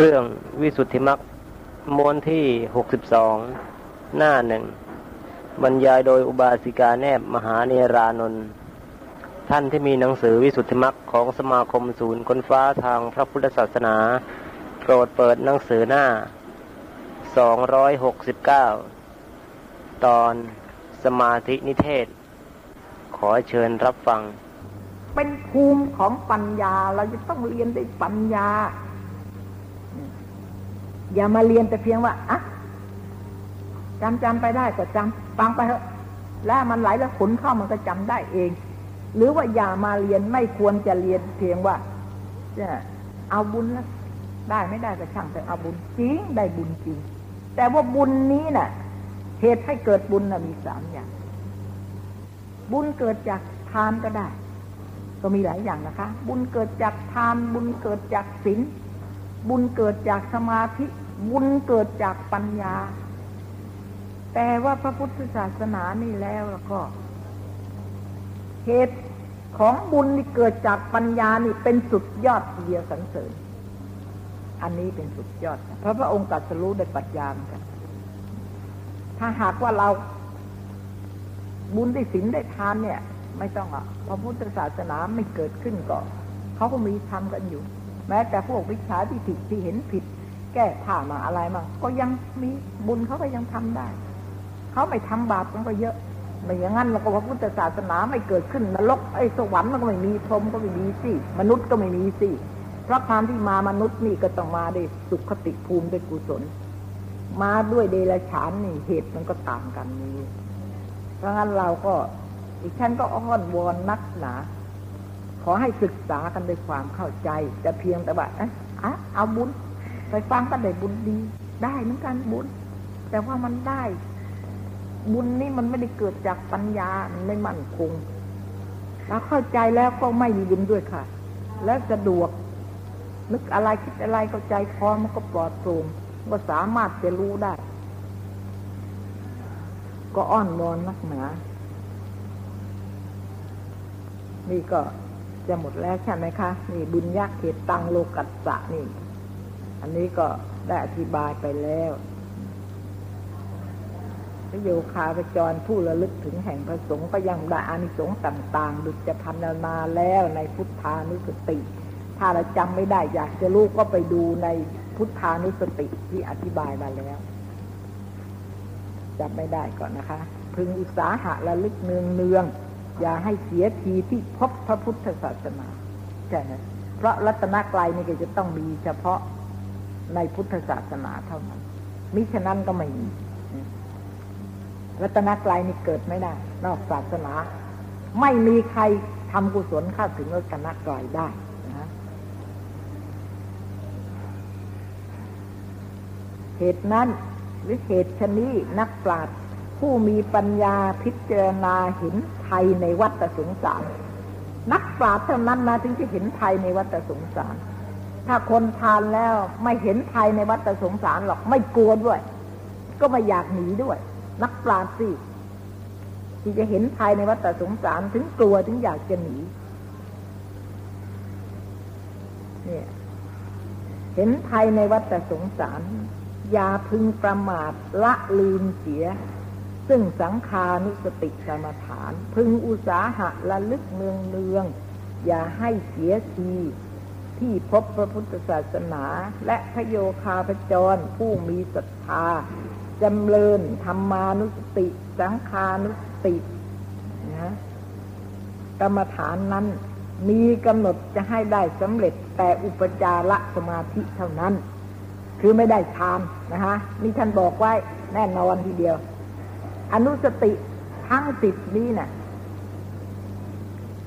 เรื่องวิสุทธิมรรคมวนที่หกสิบสองหน้าหนึ่งบรรยายโดยอุบาสิกาแนบมหาเนรานนท์ท่านที่มีหนังสือวิสุทธิมรรคของสมาคมศูนย์คนฟ้าทางพระพุทธศาสนา โปรดเปิดหนังสือหน้าสองร้อยหกสิบเก้าตอนสมาธินิเทศ ขอเชิญรับฟัง เป็นภูมิของปัญญาเราจะต้องเรียนด้วยปัญญา อย่ามาเรียนแต่เพียงว่าอะจำจำไปได้ก็จำฟังไปเถอะแล้วมันไหลแล้วขนเข้ามันก็จำได้เอง หรือว่าอย่ามาเรียนไม่ควรจะเรียนเพียงว่าจะเอาบุญแล้วได้ไม่ได้ก็ช่างแต่เอาบุญจริงได้บุญจริง แต่ว่าบุญนี้น่ะ เหตุให้เกิดบุญน่ะมีสามอย่าง บุญเกิดจากทานก็ได้ ก็มีหลายอย่างนะคะ บุญเกิดจากทานบุญเกิดจากศีลบุญเกิดจากสมาธิ บุญเกิดจากปัญญา แต่ว่าพระพุทธศาสนานี่แล้วแล้วก็ เหตุของบุญที่เกิดจากปัญญานี่เป็นสุดยอดเดียวสรรเสริญ อันนี้เป็นสุดยอด เพราะพระองค์ตรัสรู้ได้ปัญญาเหมือนกัน ถ้าหากว่าเราบุญได้ศีลได้ทานเนี่ย ไม่ต้องอะพระพุทธศาสนาไม่เกิดขึ้นก็เขาก็มีทำกันอยู่ แม้แต่พวกวิชาที่ผิดที่เห็นผิด แก้ผ้ามาอะไรมาก็ยังมีบุญเขาก็ยังทำได้ เขาไม่ทำบาปมันก็เยอะไม่อย่างนั้นเราก็พระพุทธศาสนาไม่เกิดขึ้นนรกไอ้สวรรค์มันก็ไม่มีพรหมก็ไม่มีสิมนุษย์ก็ไม่มีสิเพราะการที่มามนุษย์นี่ก็ต้องมาด้วยสุขติภูมิด้วยกุศล มาด้วยเดรัจฉานนี่เหตุมันก็ต่างกันนี้ เพราะงั้นเราก็อีกท่านก็อ้อนวอนนักหนา ขอให้ศึกษากันด้วยความเข้าใจ แต่เพียงแต่ว่าเอะเอาบุญ ไปฟังก็ได้บุญดี ได้เหมือนกันบุญ แต่ว่ามันได้ บุญนี่มันไม่ได้เกิดจากปัญญามันไม่มั่นคงเราเข้าใจแล้วก็ไม่มีบุญด้วยค่ะ แล้วสะดวก นึกอะไรคิดอะไรก็ใจคอมันก็ปลอดโปร่งก็สามารถจะรู้ได้ ก็อ้อนวอนนักหนานี่ก็จะหมดแล้วใช่ไหมคะ นี่บุญยักษ์เหตุตังโลกัสสะนี่ อันนี้ก็ได้อธิบายไปแล้วพระโยคาพจรผู้ระลึกถึงแห่งพระสงฆ์ก็ยังได้อานิสงส์ต่าง ๆ ดุจจะพันนาแล้วในพุทธานุสติ ถ้าเราจำไม่ได้อยากจะรู้ก็ไปดูในพุทธานุสติที่อธิบายมาแล้วจำไม่ได้ก่อนนะคะ พึงอุตสาหะระลึกเนืองเนืองอย่าให้เสียทีที่พบพระพุทธศาสนาใช่ไหมเพราะรัตนกลายนี่ก็จะต้องมีเฉพาะ ในพุทธศาสนาเท่านั้น มิฉะนั้นก็ไม่มีรัตนกลายนี่เกิดไม่ได้ นอกศาสนา ไม่มีใครทำกุศลเข้าถึงรัตนกลายได้นะเหตุนั้นหรือเหตุชนี้นักปราชญ์ผู้มีปัญญาพิจารณาเห็นไทยในวัฏสงสาร นักปราชญ์เท่านั้นนะถึงจะเห็นไทยในวัฏสงสาร ถ้าคนทานแล้วไม่เห็นไทยในวัฏสงสารหรอกไม่กลัวด้วย ก็ไม่อยากหนีด้วย นักปราชญ์สิที่จะเห็นไทยในวัฏสงสารถึงกลัวถึงอยากจะหนีเนี่ยเห็นไทยในวัฏสงสาร อย่าพึงประมาทละลืมเสีย ซึ่งสังขานุสติกรรมฐาน พึงอุตสาหะละลึกเนืองเนือง อย่าให้เสียที ที่พบพระพุทธศาสนา และพระโยคาพจรผู้มีศรัทธาจำเริญธรรมานุสติ สังขานุสตินะกรรมฐานนั้นมีกำหนดจะให้ได้สำเร็จแต่อุปจาระสมาธิเท่านั้น คือไม่ได้ฌานนะคะนี่ท่านบอกไว้แน่นอนทีเดียว อนุสติทั้งสิบนี้นะ่ะ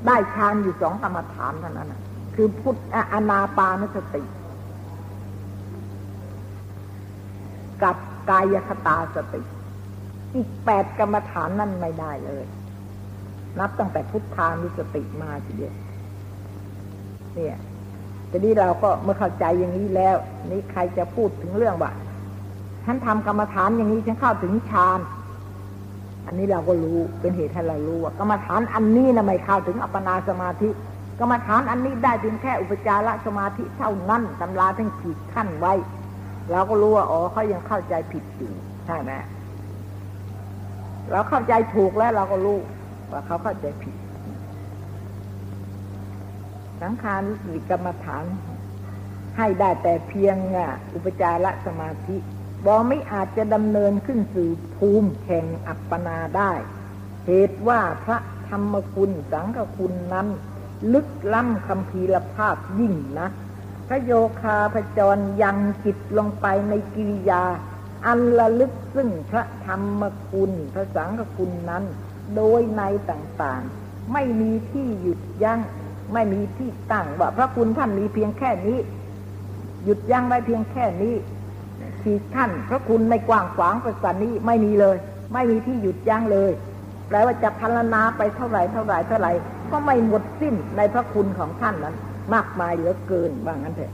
ได้ฌานอยู่สองกรรมฐานเท่านั้นนะ คือพุทธอนาปานสติ กับกายคตาสติ อีกแปดกรรมฐานนั่นไม่ได้เลย นับตั้งแต่พุทธานุสติมาทีเดียวเนี่ยทีนี้เราก็เมื่อเข้าใจอย่างนี้แล้ว นี่ใครจะพูดถึงเรื่องว่าฉันทำกรรมฐานอย่างนี้ฉันเข้าถึงฌานอันนี้เราก็รู้เป็นเหตุให้เรารู้ว่ากรรมฐานอันนี้นะไม่เข้าถึงอัปปนาสมาธิ กรรมฐานอันนี้ได้เพียงแค่อุปจารสมาธิเท่านั้นตำราทั้งขีดขั้นไว้เราก็รู้ว่าอ๋อเขายังเข้าใจผิดอยู่ใช่ไหมเราเข้าใจถูกแล้วเราก็รู้ว่าเขาเข้าใจผิด สังขารวิกรรมฐาน ให้ได้แต่เพียงอุปจารสมาธิบอไม่อาจจะดำเนินขึ้นสู่ภูมิแห่งอัปปนาได้ เหตุว่าพระธรรมคุณสังฆคุณนั้น ลึกล้ำคำพีรภาพยิ่งนะพระโยคาพจรยังจิตลงไปในกิริยา อันละลึกซึ่งพระธรรมคุณพระสังฆคุณนั้น โดยในต่างๆ ไม่มีที่หยุดยัง้งไม่มีที่ตั้งว่าพระคุณท่านมีเพียงแค่นี้ หยุดยั้งไว้เพียงแค่นี้ขีดขั้นพระคุณในกว้างขวางประสานนี้ไม่มีเลย ไม่มีที่หยุดยั้งเลย แปลว่าจะพัลนาไปเท่าไหร่เท่าไหร่เท่าไหร่ก็ไม่หมดสิ้นในพระคุณของท่านนั้น มากมายเหลือเกินว่างั้นเถอะ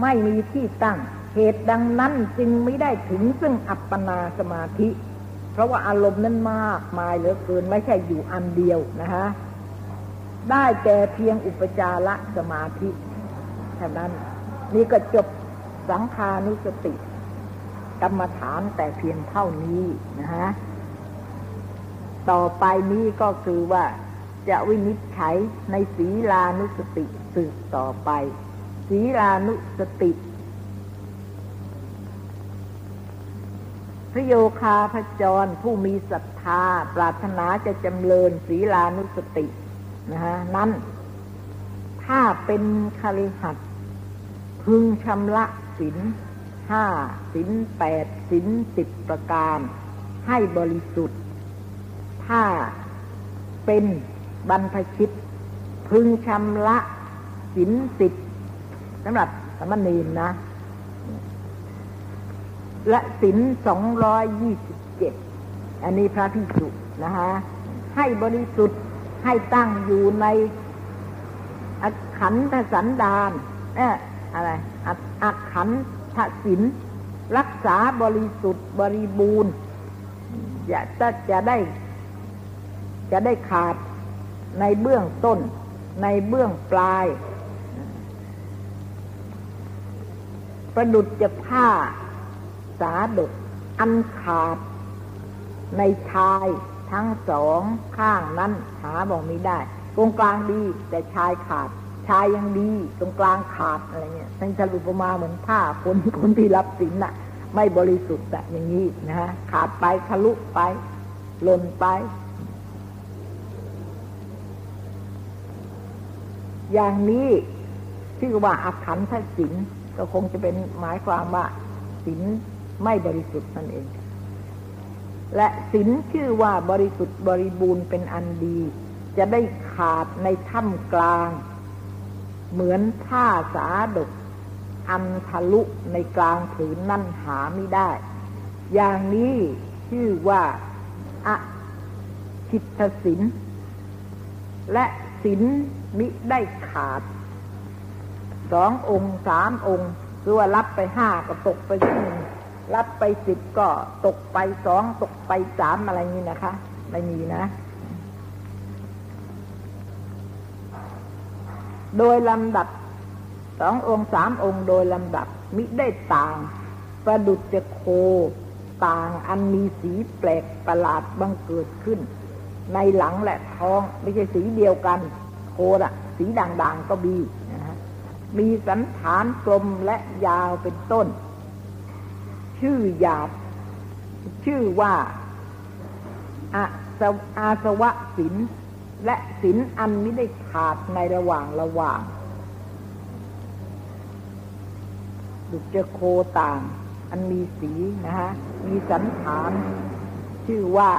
ไม่มีที่ตั้ง เหตุดังนั้นจึงไม่ได้ถึงซึ่งอัปปนาสมาธิ เพราะว่าอารมณ์นั้นมากมายเหลือเกิน ไม่ใช่อยู่อันเดียวนะฮะได้แต่เพียงอุปจารสมาธิเท่านั้น นี่ก็จบสังขานุสติกรรมฐานแต่เพียงเท่านี้นะฮะ ต่อไปนี้ก็คือว่าจะวินิจฉัยในศีลานุสติสืบต่อไป ศีลานุสติ พระโยคาพระจรผู้มีศรัทธา ปรารถนาจะจำเริญศีลานุสตินะฮะนั้นถ้าเป็นคาริหัดพึงชำระสินห้าสินแปดสินสิบประการ ให้บริสุทธิ์ ถ้าเป็นบรรพชิต พึงชำระสินสิบสำหรับสมณีนนะ และสินสองร้อยยี่สิบเจ็ดอันนี้พระพิสุนะฮะให้บริสุทธิ์ให้ตั้งอยู่ในขันธสันดานเอออะไรอักขันทศินรักษาบริสุทธิ์บริบูรณ์จะจะได้ จะได้ขาดในเบื้องต้น ในเบื้องปลาย ประดุจจะผ้าสาดกอันขาด ในชายทั้งสองข้างนั้นหาบอกไม่ได้ ตรงกลางดี แต่ชายขาด ชายยังดี ตรงกลางขาดอะไรเงี้ยท่านจะอุปมาเหมือนผ้าคนคนที่รับสินน่ะ ไม่บริสุทธิ์แบบอย่างนี้นะฮะขาดไปทะลุไปหล่นไป อย่างนี้ชื่อว่าอาขันทศินก็คงจะเป็นหมายความว่าสินไม่บริสุทธิ์นั่นเอง และสินชื่อว่าบริสุทธิ์บริบูรณ์เป็นอันดี จะได้ขาดในถ้ำกลาง เหมือนผ้าสาดก อันทะลุในกลางผืนนั่นหาไม่ได้ อย่างนี้ชื่อว่าอะคิตศินและศิน มิได้ขาดสององค์สามองค์คือว่ารับไปห้าก็ตกไปหนึ่งรับไปสิบก็ตกไปสองตกไปสามอะไรนี้นะคะ ไม่มีนะ โดยลำดับสององค์สามองค์โดยลำดับ มิได้ต่าง ประดุจจะโคต่างอันมีสีแปลกประหลาดบังเกิดขึ้น ในหลังและท้องไม่ใช่สีเดียวกัน โคอะสีด่างๆก็มีนะฮะมีสันฐานกลมและยาวเป็นต้น ชื่อหยาบ ชื่อว่าอาสาวะสินและศีลอันไม่ได้ขาดในระหว่างระหว่างดุจโคต่าง อันมีสีนะฮะมีสันฐาน ชื่อว่า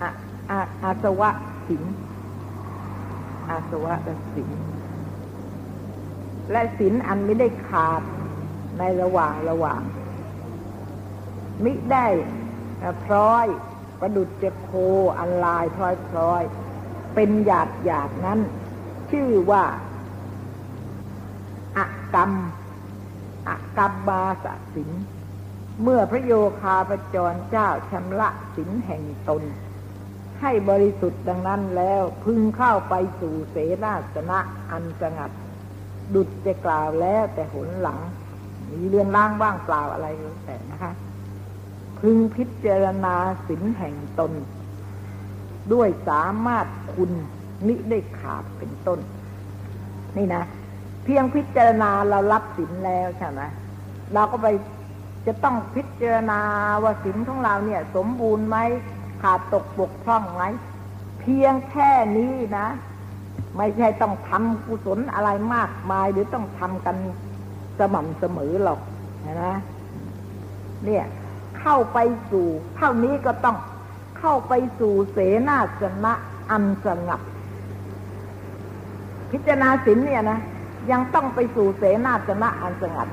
อาอาอาสวะสิน อาสวะสินและสินอันไม่ได้ขาดในระหว่างระหว่าง มิได้พร้อยประดุจเจโคอันลายพลอยพลอย เป็นหยาดหยาดนั้น ชื่อว่าอากรรมอากรรมบาสสิน เมื่อพระโยคาประจรเจ้าชำระสินแห่งตน ให้บริสุทธิ์ดังนั้นแล้วพึงเข้าไปสู่เสนาสนะอันสงัด ดุจจะกล่าวแล้วแต่หนหลัง มีเรือนร่างว่างเปล่าอะไรก็แต่นะคะ พึงพิจารณาสินแห่งตน ด้วยสามารถคุณนิได้ขาดเป็นต้น นี่นะ เพียงพิจารณาเรารับสินแล้วใช่ไหมเราก็ไปจะต้องพิจารณาว่าสินของเราเนี่ย สมบูรณ์ไหม ขาดตกบกพร่องไหมเพียงแค่นี้นะ ไม่ใช่ต้องทำกุศลอะไรมากมาย หรือต้องทำกันสม่ำเสมอหรอกนะเนี่ยเข้าไปสู่เท่านี้ก็ต้องเข้าไปสู่เสนาสนะอันสงัดพิจารณาศีลเนี่ยนะยังต้องไปสู่เสนาสนะอันสงัด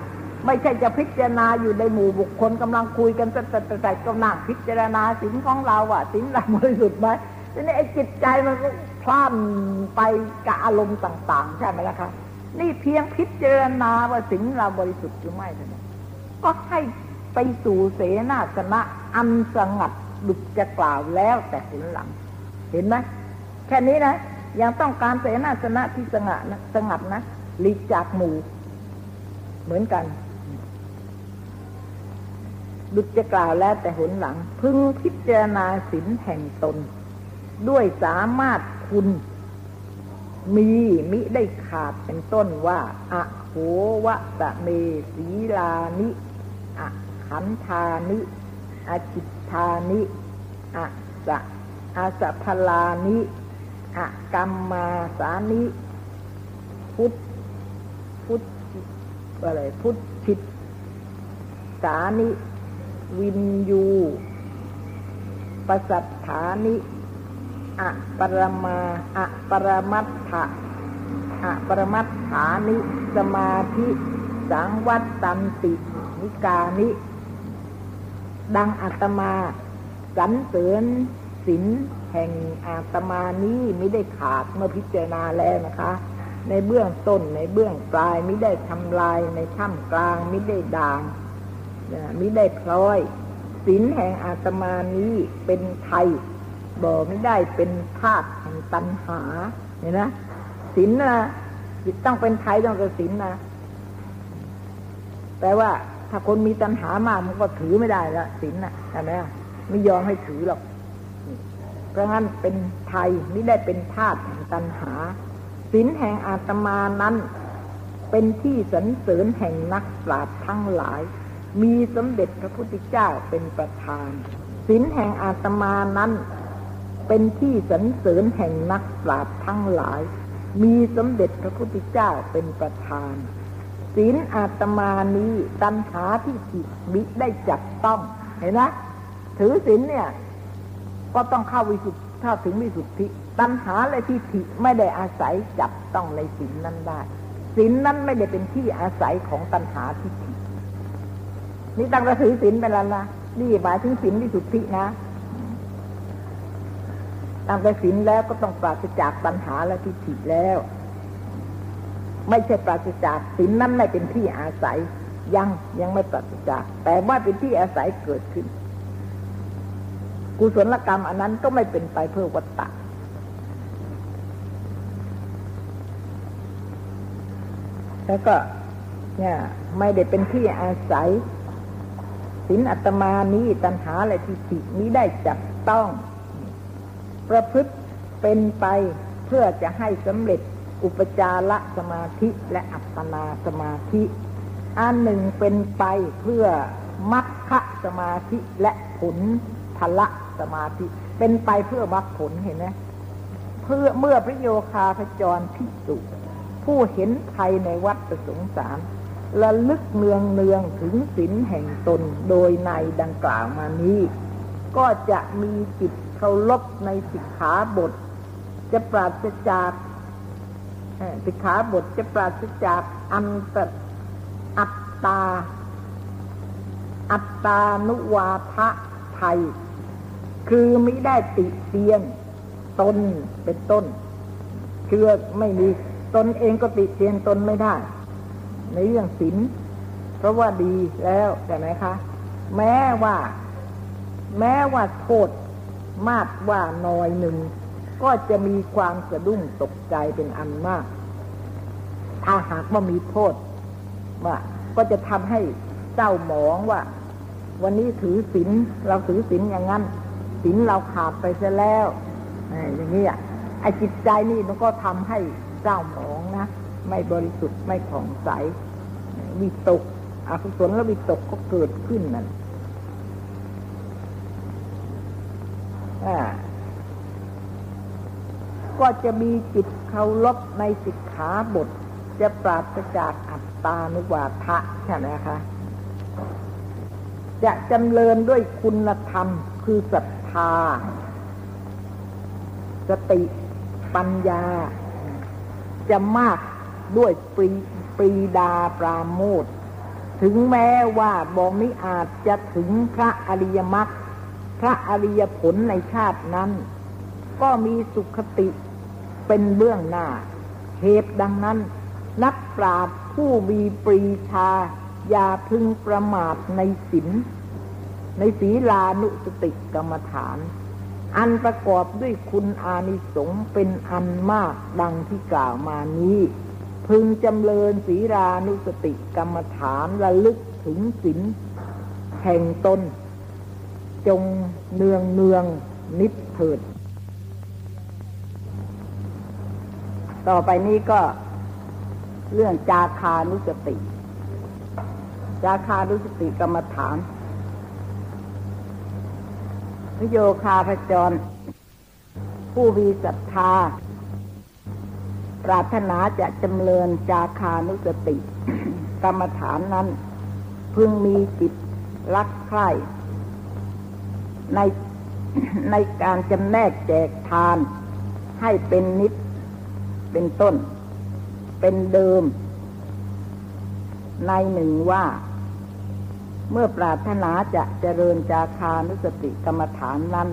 ไม่ใช่จะพิจารณาอยู่ในหมู่บุคคลกำลังคุยกันแต่แต่แต่ก็นั่งพิจารณาศีลของเราอะศีลเราบริสุทธิ์ไหมทีนี้ไอ้จิตใจมันก็พล่านไปกับอารมณ์ต่าง ๆ ใช่ไหมล่ะคะนี่เพียงพิจารณาว่าศีลเราบริสุทธิ์หรือไม่เท่านั้นก็ให้ไปสู่เสนาสนะอันสงัดดุจจะกล่าวแล้วแต่ถึงหลัง เห็นไหมแค่นี้นะยังต้องการเสนาสนะที่สงัดนะสงัดนะหลีกจากหมู่เหมือนกัน ดุจจะกล่าวแล้วแต่หนหลัง พึงพิจารณาสินแห่งตน ด้วยสามารถคุณมีมิได้ขาดเป็นต้นว่า อะโหวะตะเมสีลานิอะขันธานิอาจิตธานิอะสะอาสะพลานิอะกรรมมาสานิ พุทธพุทธอะไรพุทธชิตสานิ วินยูปสัทฐานิอะปรมาอะปรมัตถะอะปรมัตถานิ สมาธิ สังวัตตันติ นิกานิ ดังอาตมาสรรเสริญศินแห่งอาตมานี้ไม่ได้ขาดเมื่อพิจารณาแล้วนะคะ ในเบื้องต้นในเบื้องปลายไม่ได้ทำลายในถ้ำกลางไม่ได้ด่าง ม่ได้พลอยศินแห่งอาตมานี้เป็นไทยบอกไม่ได้เป็นธาตุแห่งตัณหาเห็นนะศินนะจิตต้องเป็นไทยต้องเป็นศินนะแต่ว่าถ้าคนมีตัณหามากมันก็ถือไม่ได้ละศินนะใช่ไหมไม่ยอมให้ถือหรอกเพราะงั้นเป็นไทยไม่ได้เป็นธาตุแห่งตัณหาศินแห่งอาตมานั้น เป็นที่สรรเสริญแห่งนักปราชญ์ทั้งหลาย มีสมเด็จพระพุทธเจ้าเป็นประธานศินแห่งอาตมานั้น เป็นที่สรรเสริญแห่งนักปราชญ์ทั้งหลาย มีสมเด็จพระพุทธเจ้าเป็นประธานศีลอาตมานี้ตัณหาที่จิตมิได้จับต้องเห็นไหมถือศีลเนี่ย ก็ต้องเข้าวิสุทธิถ้าถึงวิสุทธิ ตัณหาและทิฏฐิไม่ได้อาศัยจับต้องในศีลนั้นได้ศีลนั้นไม่ได้เป็นที่อาศัยของตัณหาทิฏฐิ นี่ตั้งแต่ถือศีลไปแล้วนะนี่หมายถึงศีลวิสุทธินะตั้งแต่ศีลแล้วก็ต้องปราศจากตัณหาและทิฏฐิแล้ว ไม่ใช่ปราศจากศีลนั้นไม่เป็นที่อาศัย ยังยังไม่ปราศจาก แต่ว่าเป็นที่อาศัยเกิดขึ้น กุศลกรรมอันนั้นก็ไม่เป็นไปเพื่อวัตตะแล้วก็เนี่ยไม่ได้เป็นที่อาศัย ศีลอัตมานี้ตัณหาและทิฏฐินี้ได้จับต้อง ประพฤติเป็นไปเพื่อจะให้สำเร็จอุปจารสมาธิและอัปปนาสมาธิอันหนึ่งเป็นไปเพื่อมัคคะสมาธิและผลพละสมาธิ เป็นไปเพื่อมรรคผลเห็นไหมเพื่อเมื่อพระโยคาพจรพิสุผู้เห็นภัยในวัฏสงสาร ระลึกเนืองเนืองถึงศีลแห่งตนโดยในดังกล่าวมานี้ ก็จะมีจิตเคารพในสิกขาบท จะปราศจากสิกขาบทจะปราศจากอันตอัตตา อัตตานุวาทะไทย คือไม่ได้ติเตียนตนเป็นต้นคือไม่มีตนเองก็ติเตียนตนไม่ได้ ในเรื่องศีลเพราะว่าดีแล้วแต่ไหมคะ แม้ว่า แม้ว่าโทษมากว่าน้อยหนึ่ง ก็จะมีความสะดุ้งตกใจเป็นอันมาก ถ้าหากว่ามีโทษว่าก็จะทำให้เจ้าหมองว่า วันนี้ถือศีลเราถือศีลอย่างนั้นศีลเราขาดไปซะแล้วอย่างนี้อะไอจิตใจนี่มันก็ทำให้เจ้าหมองนะ ไม่บริสุทธิ์ไม่ผ่องใสวิตกอกุศลและวิตกก็เกิดขึ้นนั่นก็จะมีจิตเคารพในสิกขาบท จะปราศจากอัตตานุวาทะใช่ไหมคะจะจำเริญด้วยคุณธรรมคือศรัทธา สติปัญญา จะมาก ด้วยปรีปรีดาปราโมทถึงแม้ว่าบอมิอาจจะถึงพระอริยมรรคพระอริยผลในชาตินั้น ก็มีสุขติเป็นเบื้องหน้า เหตุดังนั้น นักปราชญ์ผู้มีปรีชา อย่าพึงประมาทในศีลในศีลานุสติกรรมฐาน อันประกอบด้วยคุณอานิสงส์เป็นอันมากดังที่กล่าวมานี้ พึงจำเริญศีรานุสติกรรมฐานระลึกถึงศีลแห่งตน จงเนืองเนืองนิดเถิด ต่อไปนี้ก็เรื่องจาคานุสติ จาคานุสติกรรมฐานพโยคาพจร ผู้มีศรัทธา ปรารถนาจะจำเริญจาคานุสติ กรรมฐานนั้น พึงมีจิตรักใคร่ในในการจำแนกแจกทาน ให้เป็นนิด เป็นต้น เป็นเดิม ในหนึ่งว่า เมื่อปรารถนาจะเจริญจาคานุสติกรรมฐานนั้น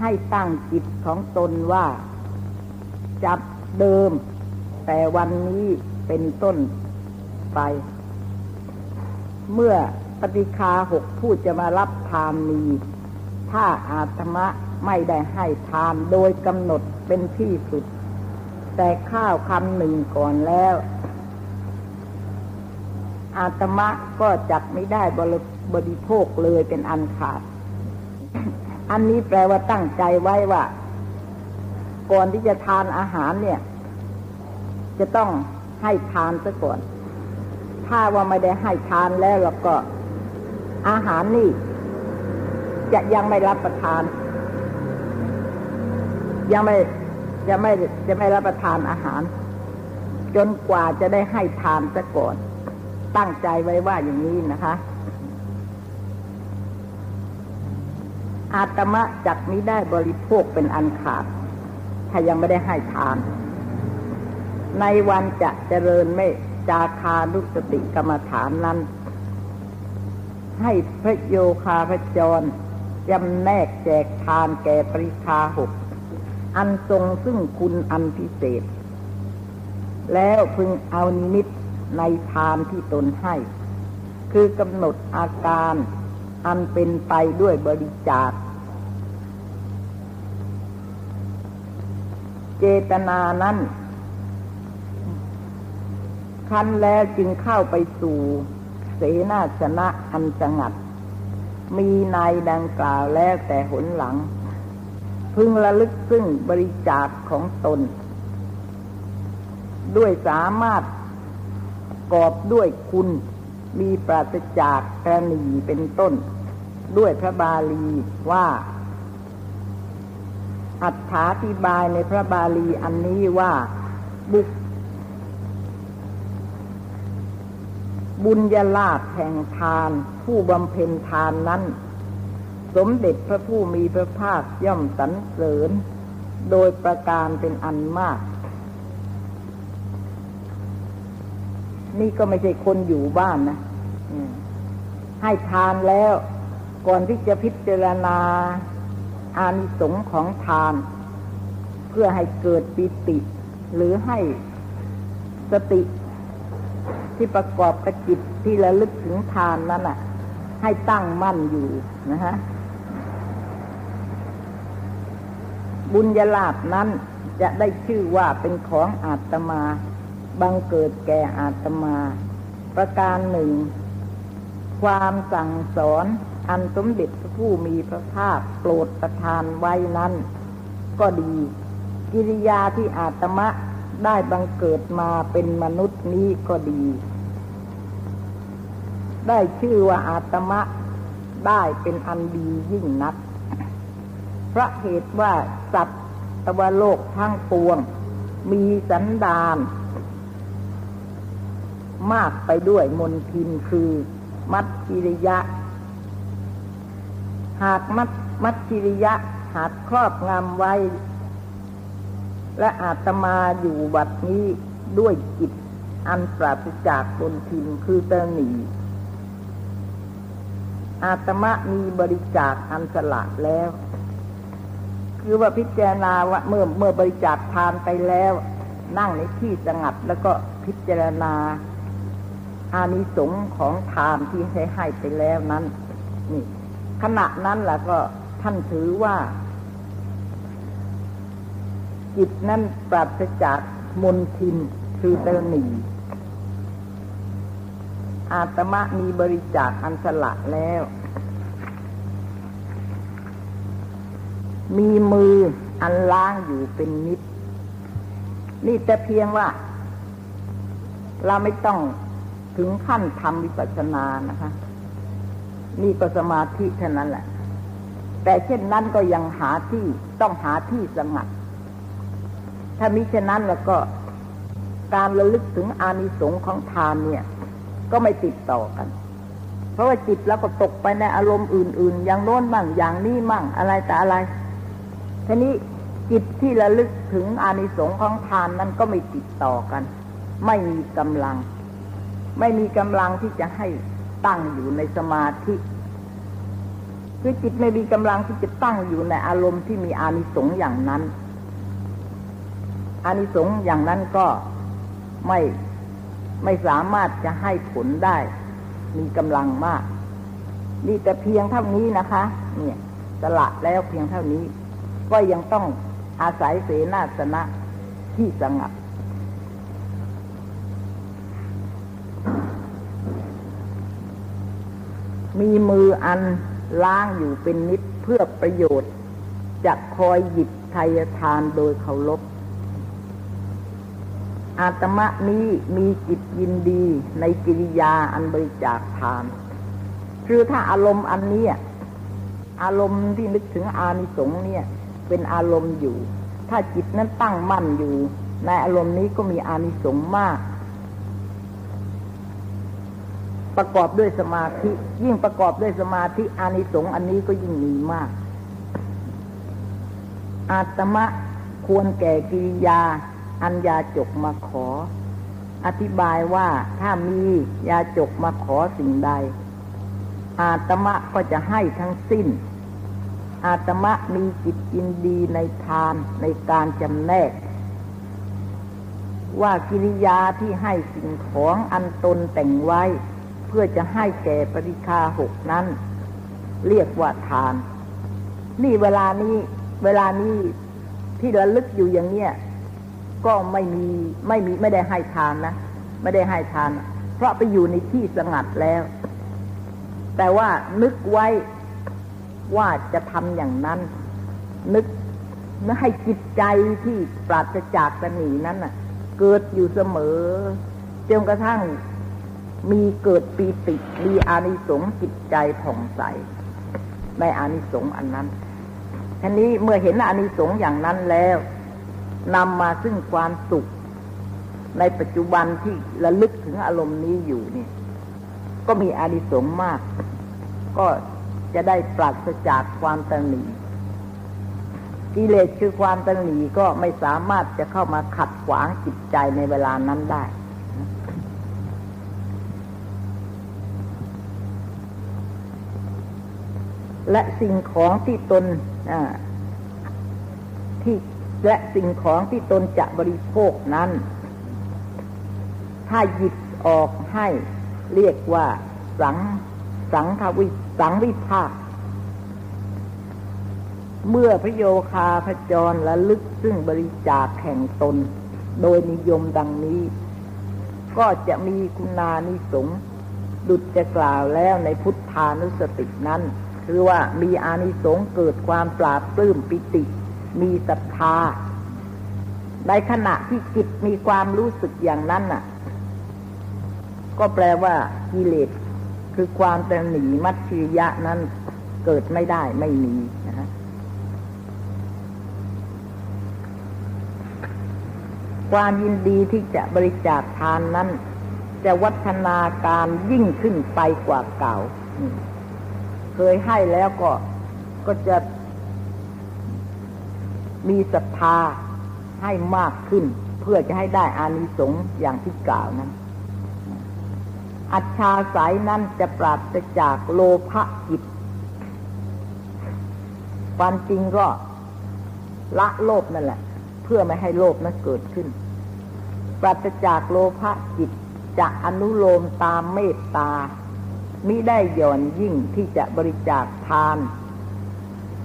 ให้ตั้งจิตของตนว่าจับ เดิม แต่วันนี้เป็นต้นไป เมื่อปฏิคาหกผู้จะมารับทานมี ถ้าอาตมะไม่ได้ให้ทานโดยกำหนดเป็นที่สุด แต่ข้าวคำหนึ่งก่อนแล้ว อาตมะก็จักไม่ได้บริโภคเลยเป็นอันขาด อันนี้แปลว่าตั้งใจไว้ว่า ก่อนที่จะทานอาหารเนี่ย จะต้องให้ทานซะก่อน ถ้าว่าไม่ได้ให้ทานแล้วเราก็อาหารนี่ จะยังไม่รับประทาน ยังไม่จะไม่จะไม่รับประทานอาหาร จนกว่าจะได้ให้ทานซะก่อน ตั้งใจไว้ว่าอย่างนี้นะคะ อาตมะจักนี้ได้บริโภคเป็นอันขาด ถ้ายังไม่ได้ให้ทาน ในวันจะเจริญไม่จาคาลุสติกรรมฐานนั้น ให้พระโยคาพระจรจำแนกแจกทานแก่ปริคาหก อันทรงซึ่งคุณอันพิเศษ แล้วพึงเอานิมิตในทานที่ตนให้ คือกำหนดอาการอันเป็นไปด้วยบริจาค เจตนานั้นคันแล้วจึงเข้าไปสู่เสนาชนะอันสงัด มีนายดังกล่าวแล้วแต่หนหลัง พึงระลึกซึ่งบริจาคของตน ด้วยสามารถกอบด้วยคุณมีปราศจากกรณีเป็นต้น ด้วยพระบาลีว่า อัฏฐาธิบายในพระบาลีอันนี้ว่าบุบุญญาลาภแห่งทาน ผู้บำเพ็ญทานนั้น สมเด็จพระผู้มีพระภาคย่อมสรรเสริญ โดยประการเป็นอันมาก นี่ก็ไม่ใช่คนอยู่บ้านนะให้ทานแล้ว ก่อนที่จะพิจารณา อานิสงส์ของทาน เพื่อให้เกิดปิติ หรือให้สติที่ประกอบกระจิตที่ระลึกถึงทานนั้นอะ ให้ตั้งมั่นอยู่นะฮะบุญญาลาภนั้นจะได้ชื่อว่าเป็นของอาตมา บังเกิดแก่อาตมา ประการหนึ่ง ความสั่งสอน อันสมเด็จพระผู้มีพระภาคโปรดประทานไว้นั้น ก็ดี กิริยาที่อาตมะได้บังเกิดมาเป็นมนุษย์นี้ก็ดี ได้ชื่อว่าอาตมะได้เป็นอันดียิ่งนัก เพราะเหตุว่าสัตว์ตวโลกทั้งปวง มีสันดานมากไปด้วยมนทินคือ มัดกิริยะ หากมัดมัดกิริยะหากครอบงำไว้ และอาตมาอยู่บัดนี้ด้วยจิตอันปราศจากมนทินคือเตหนีอาตมะมีบริจาคอันสละแล้ว คือว่าพิจารณาว่าเมื่อเมื่อบริจาคทานไปแล้ว นั่งในที่สงัดแล้วก็พิจารณา อานิสงส์ของทานที่ให้ให้ไปแล้วนั้น นี่ ขณะนั้นแหละก็ท่านถือว่า จิตนั้นปราศจากมนทินคือเตหนีอาตมะมีบริจาคอันสละแล้ว มีมืออันล้างอยู่เป็นนิด นี่แต่เพียงว่า เราไม่ต้องถึงขั้นทำวิปัสสนานะคะ นี่ก็สมาธิเท่านั้นแหละ แต่เช่นนั้นก็ยังหาที่ต้องหาที่สงัด ถ้ามิเช่นนั้นแล้วก็การระลึกถึงอานิสงส์ของทานเนี่ย ก็ไม่ติดต่อกัน เพราะว่าจิตแล้วก็ตกไปในอารมณ์อื่น ๆ อย่างโน้นบ้างอย่างนี้มั่งอะไรแต่อะไรทีนี้จิตที่ระลึกถึงอานิสงส์ของทานนั้นก็ไม่ติดต่อกัน ไม่มีกำลัง ไม่มีกำลังที่จะให้ ตั้งอยู่ในสมาธิคือจิตไม่มีกำลังที่จะตั้งอยู่ในอารมณ์ที่มีอานิสงส์อย่างนั้น อานิสงส์อย่างนั้นก็ไม่ไม่สามารถจะให้ผลได้ มีกำลังมาก นี่แต่เพียงเท่านี้นะคะ เนี่ยสละแล้วเพียงเท่านี้ ก็ยังต้องอาศัยเสนาสนะที่สงัด มีมืออันล้างอยู่เป็นนิดเพื่อประโยชน์ จะคอยหยิบไทยทานโดยเคารพอาตมะนี้มีจิตยินดีในกิริยาอันบริจาคทาน คือถ้าอารมณ์อันนี้อารมณ์ที่นึกถึงอานิสงส์เนี่ย เป็นอารมณ์อยู่ ถ้าจิตนั้นตั้งมั่นอยู่ ในอารมณ์นี้ก็มีอานิสงส์มาก ประกอบด้วยสมาธิ ยิ่งประกอบด้วยสมาธิอานิสงส์อันนี้ก็ยิ่งมีมาก อาตมะควรแก่กิริยา อันยาจกมาขอ อธิบายว่าถ้ามียาจกมาขอสิ่งใด อาตมะก็จะให้ทั้งสิ้น อาตมะมีจิตยินดีในทานในการจำแนกว่ากิริยาที่ให้สิ่งของอันตนแต่งไว้ พื่อจะให้แก่ปริคาหกนั้น เรียกว่าทาน นี่เวลานี้ เวลานี้ที่ระลึกอยู่อย่างเนี้ยก็ไม่มีไม่มีไม่ได้ให้ทานนะไม่ได้ให้ทาน เพราะไปอยู่ในที่สงัดแล้ว แต่ว่านึกไว้ว่าจะทำอย่างนั้น นึกนให้จิตใจที่ปราศจากตนีนั้นน่ะ เกิดอยู่เสมอจนกระทั่ง มีเกิดปีติมีอานิสงส์จิตใจผ่องใสในอานิสงส์อันนั้นทีนี้เมื่อเห็นอานิสงส์อย่างนั้นแล้วนำมาซึ่งความสุข ในปัจจุบันที่ระลึกถึงอารมณ์นี้อยู่เนี่ยก็มีอานิสงส์มาก ก็จะได้ปราศจากความตัณหนีกิเลสคือความตัณหนีก็ไม่สามารถจะเข้ามาขัดขวางจิตใจในเวลานั้นได้ และสิ่งของที่ตนที่และสิ่งของที่ตนจะบริโภคนั้น ถ้าหยิบออกให้เรียกว่าสังสังทวิสังวิภาค เมื่อพระโยคาพจรและลึกซึ่งบริจาคแห่งตน โดยนิยมดังนี้ ก็จะมีคุณานิสงดุจจะกล่าวแล้วในพุทธานุสตินั้น คือว่ามีอานิสงส์เกิดความปราบปลื้มปิติ มีศรัทธา ในขณะที่จิตมีความรู้สึกอย่างนั้นน่ะ ก็แปลว่ากิเลสคือความตหนีมัตชิยะนั้นเกิดไม่ได้ไม่มีนะฮะความยินดีที่จะบริจาคทานนั้น จะวัฒนาการยิ่งขึ้นไปกว่าเก่า เคยให้แล้วก็ก็จะมีศรัทธาให้มากขึ้น เพื่อจะให้ได้อานิสงส์อย่างที่กล่าวนั้น อัจฉาสายนั้นจะปราศจากโลภะจิตความจริงก็ละโลภนั่นแหละ เพื่อไม่ให้โลภนั้นเกิดขึ้น ปราศจากโลภะจิตจะอนุโลมตามเมตตา มิได้ย่อนยิ่งที่จะบริจาคทาน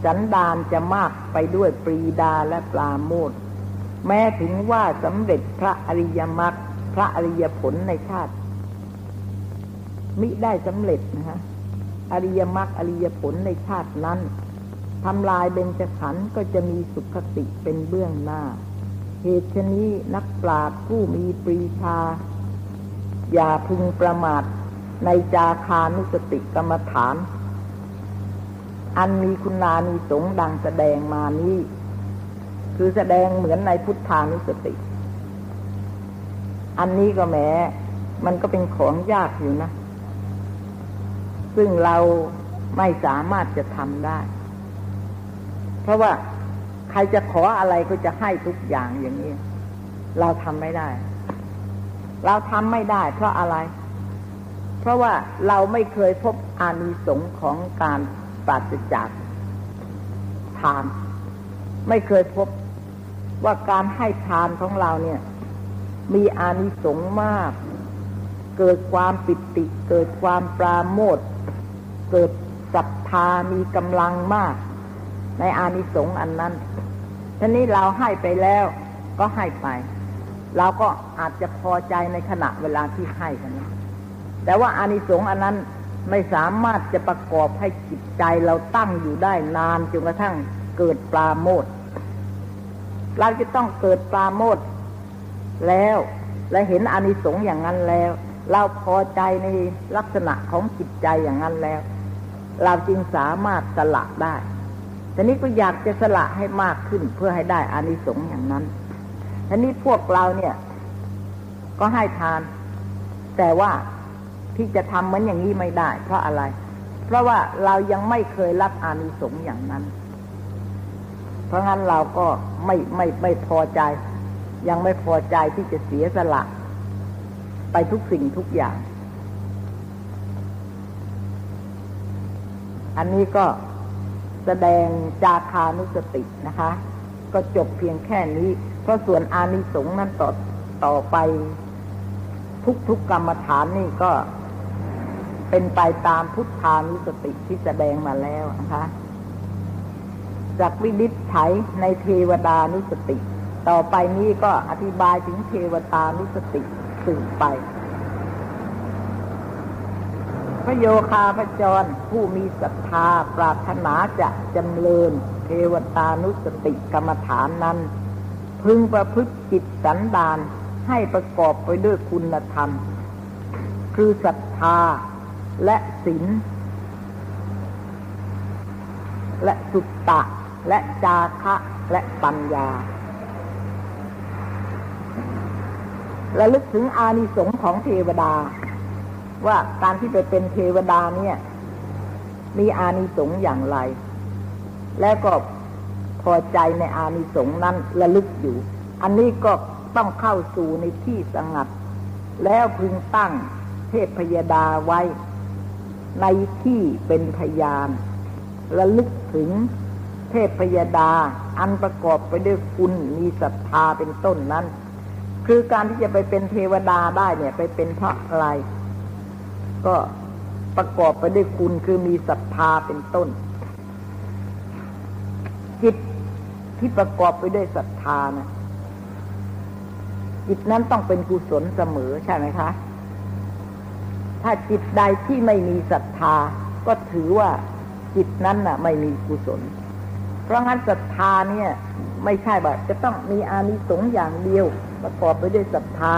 สันดานจะมากไปด้วยปรีดาและปลาโมดแม้ถึงว่าสำเร็จพระอริยมรรคพระอริยผลในชาติ มิได้สำเร็จนะฮะอริยมรรคอริยผลในชาตินั้นทำลายเบญจขันธ์ก็จะมีสุขติเป็นเบื้องหน้า เหตุชนี้นักปราชญ์ผู้มีปรีชา อย่าพึงประมาท ในจาคานุสติกรรมฐาน อันมีคุณานิสงดังแสดงมานี้ คือแสดงเหมือนในพุทธานุสติ อันนี้ก็แม้มันก็เป็นของยากอยู่นะ ซึ่งเราไม่สามารถจะทำได้ เพราะว่าใครจะขออะไรก็จะให้ทุกอย่างอย่างนี้ เราทำไม่ได้ เราทำไม่ได้ เพราะอะไรเพราะว่าเราไม่เคยพบอานิสงส์ของการปราศจากทาน ไม่เคยพบว่าการให้ทานของเราเนี่ย มีอานิสงส์มาก เกิดความปิติ เกิดความปราโมทเกิดศรัทธามีกำลังมาก ในอานิสงส์อันนั้นทีนี้เราให้ไปแล้วก็ให้ไป เราก็อาจจะพอใจในขณะเวลาที่ให้กันนะ แต่ว่าอานิสงส์อันนั้นไม่สามารถจะประกอบให้จิตใจเราตั้งอยู่ได้นานจนกระทั่งเกิดปราโมทเราจะต้องเกิดปราโมทแล้วและเห็นอานิสงส์อย่างนั้นแล้ว เราพอใจในลักษณะของจิตใจอย่างนั้นแล้ว เราจึงสามารถสละได้ทีนี้ก็อยากจะสละให้มากขึ้นเพื่อให้ได้อานิสงส์อย่างนั้นทีนี้พวกเราเนี่ย ก็ให้ทาน แต่ว่า ที่จะทำเหมือนอย่างนี้ไม่ได้ เพราะอะไร เพราะว่าเรายังไม่เคยรับอานิสงส์อย่างนั้น เพราะงั้นเราก็ไม่ไม่ไม่พอใจ ยังไม่พอใจที่จะเสียสละ ไปทุกสิ่งทุกอย่าง อันนี้ก็แสดงจาคานุสตินะคะ ก็จบเพียงแค่นี้ เพราะส่วนอานิสงส์นั้นต่อต่อไปทุกๆกกรรมฐานนี่ก็ เป็นไปตามพุทธานุสติที่แสดงมาแล้วนะคะจากวินิจฉัยในเทวดานุสติ ต่อไปนี้ก็อธิบายถึงเทวตานุสติสืบไป พระโยคาพจรผู้มีศรัทธาปรารถนาจะจำเริญเทวตานุสติกรรมฐานนั้น พึงประพฤติจิตสันดานให้ประกอบไปด้วยคุณธรรม คือศรัทธา และศีลและสุตตะ และจาคะและปัญญาและลึกถึงอานิสงส์ของเทวดา ว่าการที่ไปเป็นเทวดาเนี่ย มีอานิสงส์อย่างไร แล้วก็พอใจในอานิสงส์นั้นระลึกอยู่ อันนี้ก็ต้องเข้าสู่ในที่สงัด แล้วพึงตั้งเทพพยดาไว้ ในที่เป็นพยานระลึกถึงเทพพยดาอันประกอบไปด้วยคุณมีศรัทธาเป็นต้นนั้น คือการที่จะไปเป็นเทวดาได้เนี่ย ไปเป็นพระอะไร ก็ประกอบไปด้วยคุณคือมีศรัทธาเป็นต้น จิตที่ประกอบไปด้วยศรัทธานะจิตนั้นต้องเป็นกุศลเสมอใช่ไหมคะ ถ้าจิตใดที่ไม่มีศรัทธา ก็ถือว่าจิตนั้นน่ะ ไม่มีกุศล เพราะงั้นศรัทธาเนี่ย ไม่ใช่แบบจะต้องมีอานิสงส์อย่างเดียวประกอบไปด้วยศรัทธา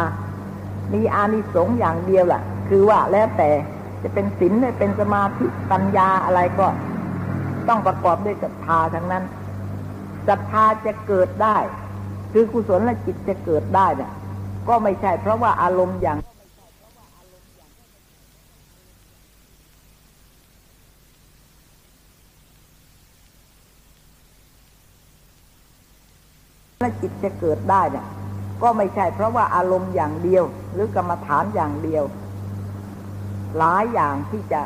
มีอานิสงส์อย่างเดียวล่ะ คือว่าแล้วแต่จะเป็นศีลเป็นสมาธิปัญญาอะไรก็ต้องประกอบด้วยศรัทธาทั้งนั้นศรัทธาจะเกิดได้ คือกุศลและจิตจะเกิดได้เนี่ยก็ไม่ใช่เพราะว่าอารมณ์อย่าง และจิตจะเกิดได้เนี่ยก็ไม่ใช่เพราะว่าอารมณ์อย่างเดียว หรือกรรมฐานอย่างเดียว หลายอย่างที่จะ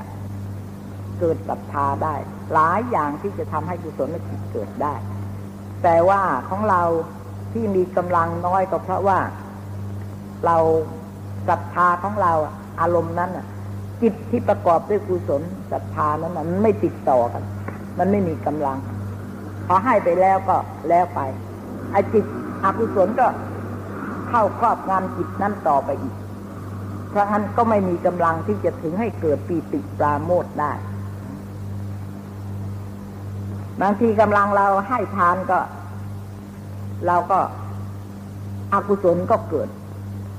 เกิดศรัทธาได้ หลายอย่างที่จะทำให้กุศลจิตเกิดได้ แต่ว่าของเราที่มีกำลังน้อยก็เพราะว่า เราศรัทธาของเราอารมณ์นั้นจิตที่ประกอบด้วยกุศลศรัทธานั้นมันไม่ติดต่อกัน มันไม่มีกำลังพอให้ไปแล้วก็แล้วไป ไอ้จิตอกุศลก็เข้าครอบงำจิตนั้นต่อไปอีก เพราะงั้นก็ไม่มีกำลังที่จะถึงให้เกิดปีติปราโมทได้ บางทีกำลังเราให้ทานก็ เราก็อกุศลก็เกิด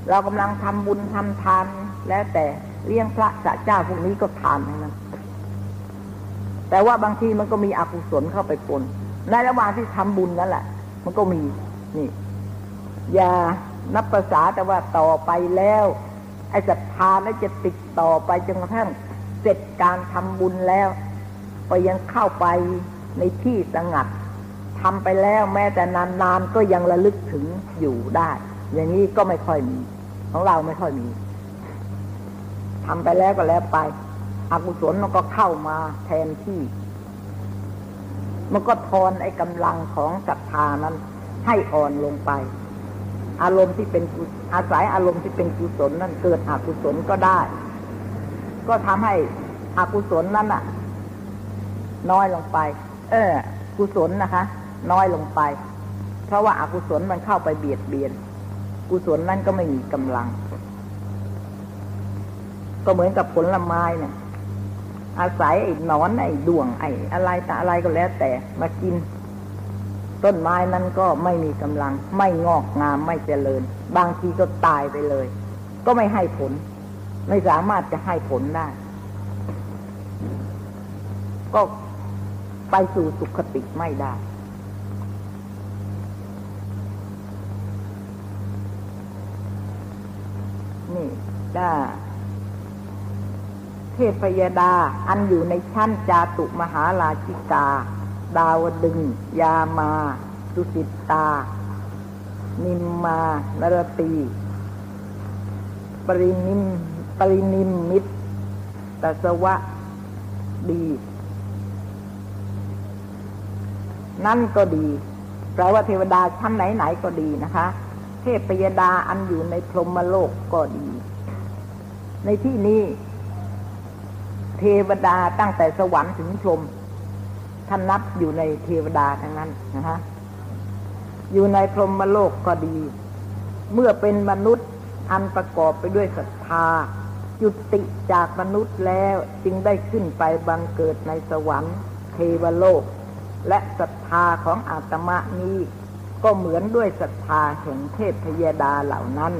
เรากำลังทำบุญทำทาน แล้วแต่เลี้ยงพระสัเจ้าพวกนี้ก็ทานทั้งนั้น แต่ว่าบางทีมันก็มีอกุศลเข้าไปปนในระหว่างที่ทำบุญนั่นแหละ มันก็มีนี่ อย่านับภาษาแต่ว่าต่อไปแล้วไอ้ศรัทธาแล้วจะติดต่อไปจนกระทั่งเสร็จการทำบุญแล้ว ก็ยังเข้าไปในที่สงัดทำไปแล้วแม้แต่นานๆก็ยังระลึกถึงอยู่ได้ อย่างนี้ก็ไม่ค่อยมี ของเราไม่ค่อยมีทำไปแล้วก็แล้วไปอกุศลมันก็เข้ามาแทนที่ มันก็ทอนไอ้กำลังของศรัทธานั้น ให้อ่อนลงไป อารมณ์ที่เป็นอาศัยอารมณ์ที่เป็นกุศลนั้นเกิดอกุศลก็ได้ ก็ทำให้อกุศลนั้นอะ น้อยลงไป เออ กุศลนะคะ น้อยลงไป เพราะว่าอากุศลมันเข้าไปเบียดเบียน กุศลนั่นก็ไม่มีกำลัง ก็เหมือนกับผลไม้เนี่ย อาศัยไอ้นอนไอ้ดวงไอ้อะไรแต่อะไรก็แล้วแต่มากิน ต้นไม้นั้นก็ไม่มีกำลัง ไม่งอกงามไม่เจริญ บางทีก็ตายไปเลย ก็ไม่ให้ผล ไม่สามารถจะให้ผลได้ ก็ไปสู่สุขติไม่ได้นี่ได้ ทพยดา อันอยู่ในชั้นจาตุมหาราชิกา ดาวดึง ยามา สุสิตา นิมมานรตี ปรินิม ปรินิมมิตรตสวะดี นั่นก็ดีแปลว่าเทวดาชั้นไหนๆก็ดีนะคะ เทพยดาอันอยู่ในพรหมโลกก็ดี ในที่นี้ เทวดาตั้งแต่สวรรค์ถึงพรหมท่านนับอยู่ในเทวดาทั้งนั้นนะคะอยู่ในพรหมโลกก็ดี เมื่อเป็นมนุษย์อันประกอบไปด้วยศรัทธาจุติจากมนุษย์แล้วจึงได้ขึ้นไปบังเกิดในสวรรค์ เทวโลก และศรัทธาของอาตมะนี้ ก็เหมือนด้วยศรัทธาแห่งเทพพยดาเหล่านั้น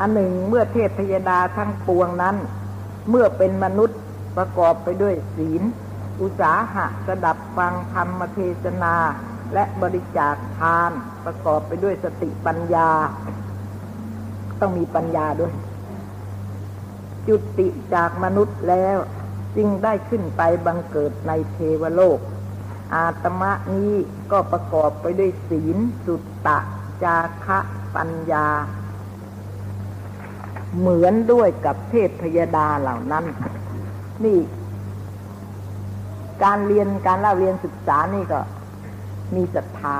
อันหนึ่งเมื่อเทพพยดาทั้งปวงนั้น เมื่อเป็นมนุษย์ ประกอบไปด้วยศีล อุตสาหะสดับฟังธรรมเทศนา และบริจาคทาน ประกอบไปด้วยสติปัญญา ต้องมีปัญญาด้วย จุติจากมนุษย์แล้วจึงได้ขึ้นไปบังเกิดในเทวโลก อาตมะนี้ก็ประกอบไปด้วยศีล สุตตะ จาคะปัญญา เหมือนด้วยกับเทพพยดาเหล่านั้น นี่ การเรียนการเล่าเรียนศึกษานี่ก็มีศรัทธา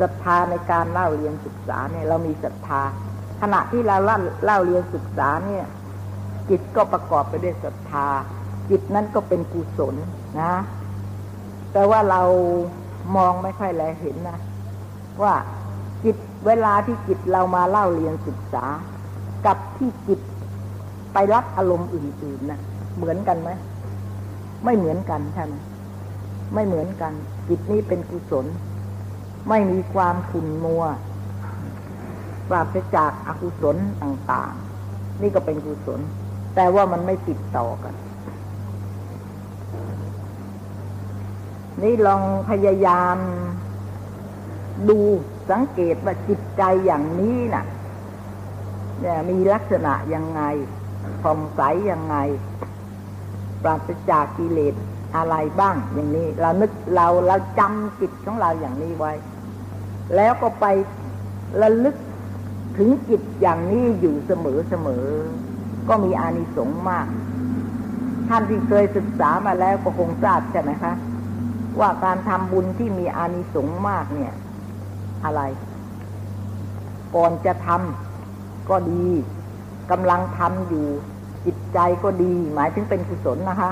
ศรัทธาในการเล่าเรียนศึกษาเนี่ย เรามีศรัทธา ขณะที่เราเล่าเล่าเรียนศึกษาเนี่ย จิตก็ประกอบไปด้วยศรัทธา จิตนั้นก็เป็นกุศลนะ แต่ว่าเรามองไม่ค่อยแลเห็นนะว่าจิตเวลาที่จิตเรามาเล่าเรียนศึกษา กับที่จิต ไปรับอารมณ์อื่นๆนะเหมือนกันไหมไม่เหมือนกันใช่ไหมไม่เหมือนกันจิตนี้เป็นกุศล ไม่มีความขุ่นมัวปราศจากอกุศลต่างๆ นี่ก็เป็นกุศล แต่ว่ามันไม่ติดต่อกัน นี่ลองพยายามดูสังเกตว่าจิตใจอย่างนี้น่ะเนี่ยมีลักษณะยังไง ผ่องใสยังไง ปราศจากกิเลสอะไรบ้างอย่างนี้ เรานึกเราเราจำจิตของเราอย่างนี้ไว้ แล้วก็ไประลึกถึงจิตอย่างนี้อยู่เสมอเสมอ ก็มีอานิสงส์มาก ท่านที่เคยศึกษามาแล้วก็คงทราบใช่ไหมคะ ว่าการทำบุญที่มีอานิสงส์มากเนี่ย อะไร ก่อนจะทำก็ดี กำลังทำอยู่ จิตใจก็ดี หมายถึงเป็นกุศลนะคะ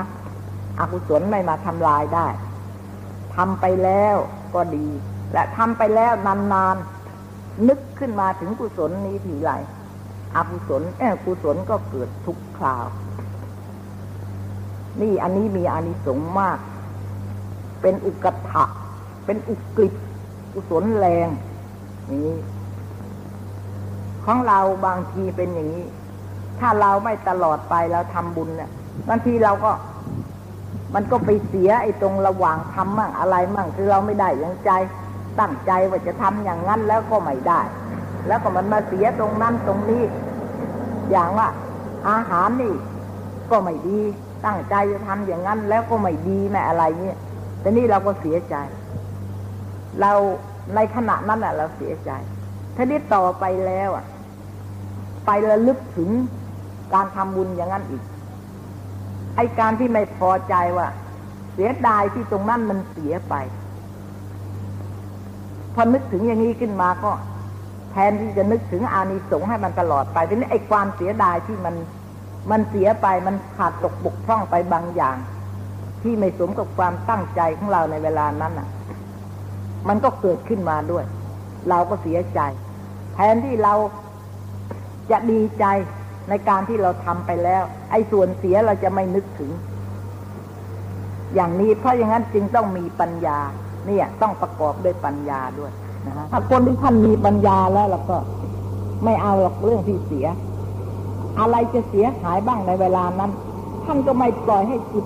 อกุศลไม่มาทำลายได้ทำไปแล้วก็ดี และทำไปแล้วนานๆนึกขึ้นมาถึงกุศลนี้ทีไรอกุศลเอกุศลก็เกิดทุกคราว นี่อันนี้มีอานิสงส์มาก เป็นอุกถะเป็นอุกฤษกุศลแรงนี้ของเราบางทีเป็นอย่างนี้ ถ้าเราไม่ตลอดไปเราทำบุญเนี่ยบางทีเราก็ มันก็ไปเสียไอ้ตรงระหว่างทำมั่งอะไรมั่งคือเราไม่ได้ยังใจตั้งใจว่าจะทำอย่างนั้นแล้วก็ไม่ได้ แล้วก็มันมาเสียตรงนั้นตรงนี้ อย่างว่า อาหารนี่ ก็ไม่ดี ตั้งใจจะทำอย่างนั้น แล้วก็ไม่ดีแม่อะไรเนี่ยแต่นี่เราก็เสียใจ เราในขณะนั้นแหละเราเสียใจถ้าได้ต่อไปแล้วอะ ไประลึกถึง การทำบุญอย่างนั้นอีก ไอการที่ไม่พอใจว่า เสียดายที่ตรงนั้นมันเสียไป พอนึกถึงอย่างนี้ขึ้นมาก็ แทนที่จะนึกถึงอานิสงส์ให้มันตลอดไปทีนี้ไอความเสียดายที่มันมันเสียไปมันขาดตกบกพร่องไปบางอย่าง ที่ไม่สมกับความตั้งใจของเราในเวลานั้นอะ มันก็เกิดขึ้นมาด้วย เราก็เสียใจ แทนที่เราจะดีใจ ในการที่เราทำไปแล้ว ไอ้ส่วนเสียเราจะไม่นึกถึง อย่างนี้เพราะอย่างนั้นจึงต้องมีปัญญา เนี่ย ต้องประกอบด้วยปัญญาด้วยนะฮะถ้าคนที่ท่านมีปัญญาแล้วเราก็ไม่เอาหรอกเรื่องที่เสีย อะไรจะเสียหายบ้างในเวลานั้น ท่านก็ไม่ปล่อยให้จิต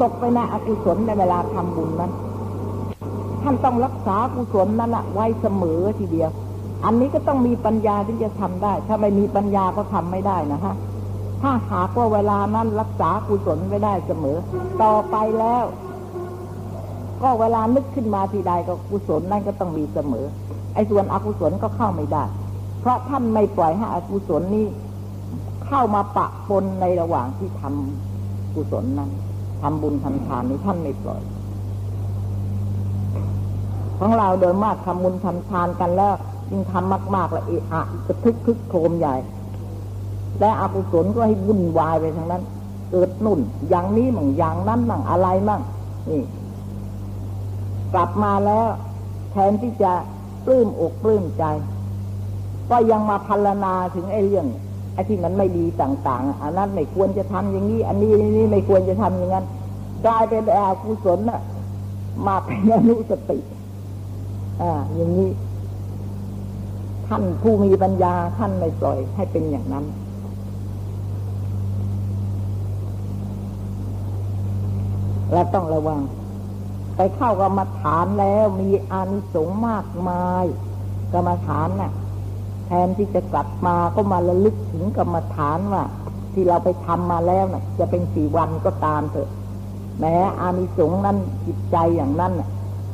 ตกไปในอกุศลในเวลาทำบุญนั้น ท่านต้องรักษากุศลนั้นไว้เสมอทีเดียว อันนี้ก็ต้องมีปัญญาที่จะทำได้ ถ้าไม่มีปัญญาก็ทำไม่ได้นะฮะถ้าหากว่าเวลานั้นรักษากุศลไว้ได้เสมอ ต่อไปแล้ว ก็เวลานึกขึ้นมาทีใดก็กุศลนั่นก็ต้องมีเสมอ ไอ้ส่วนอกุศลก็เข้าไม่ได้ เพราะท่านไม่ปล่อยให้อกุศลนี้เข้ามาปะปนในระหว่างที่ทำกุศลนั้นทำบุญทำทานนี้ท่านไม่ปล่อย ของเราโดยมากทำบุญทำทานกันแล้ว ยิ่งทำมากๆล้วเอะอะกระทึกคึกโครมใหญ่ และอกุศลก็ให้วุ่นวายไปทั้งนั้น เกิดนุ่น อย่างนี้มั่งอย่างนั้นมั่งอะไรมั่งนี่ กลับมาแล้ว แทนที่จะปลื้มอกปลื้มใจ ก็ยังมาพัลนาถึงไอ้เรื่องไอ้ที่มันไม่ดีต่าง ๆอันนั้นไม่ควรจะทำอย่างนี้ อันนี้นี่ไม่ควรจะทำอย่างนั้นกลายเป็นอกุศลน่ะ มาเป็นอนุสติ อ่า อย่างนี้ ท่านผู้มีปัญญาท่านไม่ปล่อยให้เป็นอย่างนั้นเราต้องระวัง ไปเข้ากรรมฐานแล้วมีอานิสงส์มากมาย กรรมฐานน่ะ แทนที่จะกลับมาก็มาระลึกถึงกรรมฐานว่า ที่เราไปทำมาแล้วน่ะ จะเป็นสี่วันก็ตามเถอะ แม้อานิสงส์นั้นจิตใจอย่างนั้นน่ะ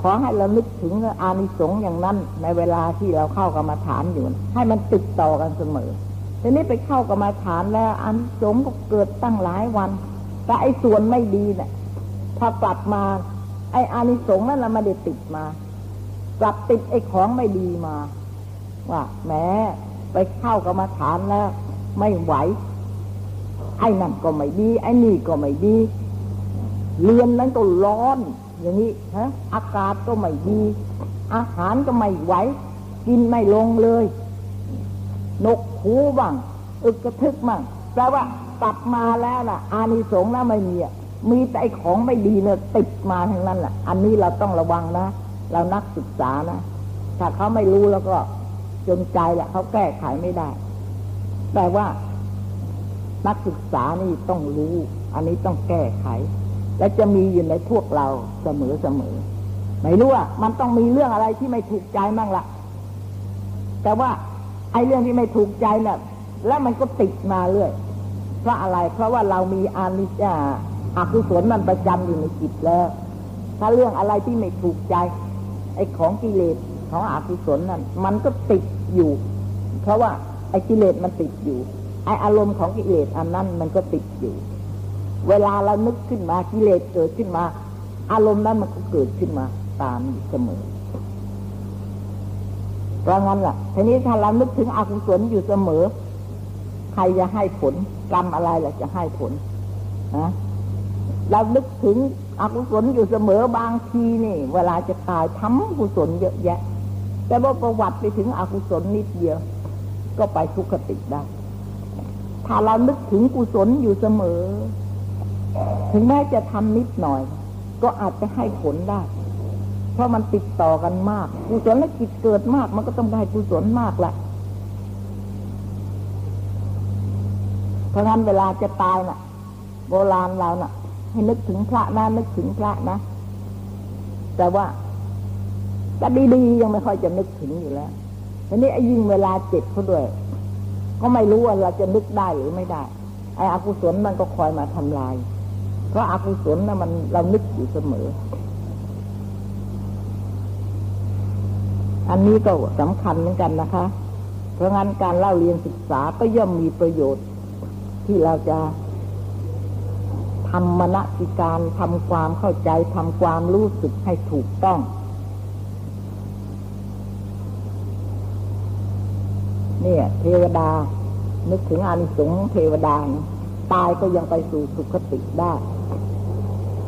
ขอให้เราลึกถึงอานิสงส์อย่างนั้น ในเวลาที่เราเข้ากรรมฐานอยู่ ให้มันติดต่อกันเสมอทีนี้ไปเข้ากรรมฐานแล้วอานิสงส์ก็เกิดตั้งหลายวัน แต่ไอ้ส่วนไม่ดีเนี่ยพอกลับมา ไอ้อานิสงส์นั้นเราไม่ได้ติดมากลับติดไอ้ของไม่ดีมา ว่าแม้ไปเข้ากรรมฐานแล้ว ไม่ไหว ไอ้นั่นก็ไม่ดี ไอ้นี่ก็ไม่ดีเรียนนั้นก็ร้อน อย่างนี้ฮะอากาศก็ไม่ดี อาหารก็ไม่ไหว กินไม่ลงเลย นกหูบ้างอึกกระทึกบ้างแปลว่ากลับมาแล้วน่ะ อานิสงส์แล้วไม่มีอะมีแต่ของไม่ดีเนี่ยติดมาทั้งนั้นแหละอันนี้เราต้องระวังนะเรานักศึกษานะถ้าเขาไม่รู้แล้วก็จนใจแหละเขาแก้ไขไม่ได้ แต่ว่านักศึกษานี่ต้องรู้ อันนี้ต้องแก้ไข และจะมีอยู่ในพวกเราเสมอเสมอไม่รู้ว่ามันต้องมีเรื่องอะไรที่ไม่ถูกใจมั่งละแต่ว่าไอ้เรื่องที่ไม่ถูกใจเนี่ยแล้วมันก็ติดมาเรื่อยเพราะอะไร เพราะว่าเรามีอานิจาอกุศลมันประจำอยู่ในจิตแล้ว ถ้าเรื่องอะไรที่ไม่ถูกใจ ไอ้ของกิเลสของอกุศลนั่นมันก็ติดอยู่ เพราะว่าไอ้กิเลสมันติดอยู่ ไอ้อารมณ์ของกิเลสอันนั้นมันก็ติดอยู่ เวลาเรานึกขึ้นมากิเลสเกิดขึ้นมา อารมณ์นั้นมันก็เกิดขึ้นมาตามอยู่เสมอเพราะงั้นล่ะทีนี้ถ้าเรานึกถึงอกุศลอยู่เสมอ ใครจะให้ผลกรรมอะไรล่ะจะให้ผลนะเรานึกถึงอกุศลอยู่เสมอบางทีนี่ เวลาจะตายทำกุศลเยอะแยะ แต่ว่าประวัติไปถึงอกุศลนิดเดียว ก็ไปทุกขติได้ ถ้าเรานึกถึงกุศลอยู่เสมอ ถึงแม้จะทำนิดหน่อย ก็อาจจะให้ผลได้ เพราะมันติดต่อกันมากกุศลและจิตเกิดมาก มันก็ต้องได้กุศลมากแหละเพราะงั้นเวลาจะตายน่ะ โบราณเราน่ะ ให้นึกถึงพระนะนึกถึงพระนะ แต่ว่าก็ดีๆยังไม่ค่อยจะนึกถึงอยู่แล้วทีนี้ไอ้ยิ่งเวลาเจ็บเขาด้วย ก็ไม่รู้ว่าเราจะนึกได้หรือไม่ได้ ไอ้อกุศลมันก็คอยมาทำลาย เพราะอากุศลนะ่ะมันเรานึกอยู่เสมอ อันนี้ก็สำคัญเหมือนกันนะคะ เพราะงั้นการเล่าเรียนศึกษาก็ย่อมมีประโยชน์ ที่เราจะทำมณสิการทำความเข้าใจทำความรู้สึกให้ถูกต้องเนี่ย เทวดา นึกถึงอานิสงส์ของเทวดา ตายก็ยังไปสู่สุคติได้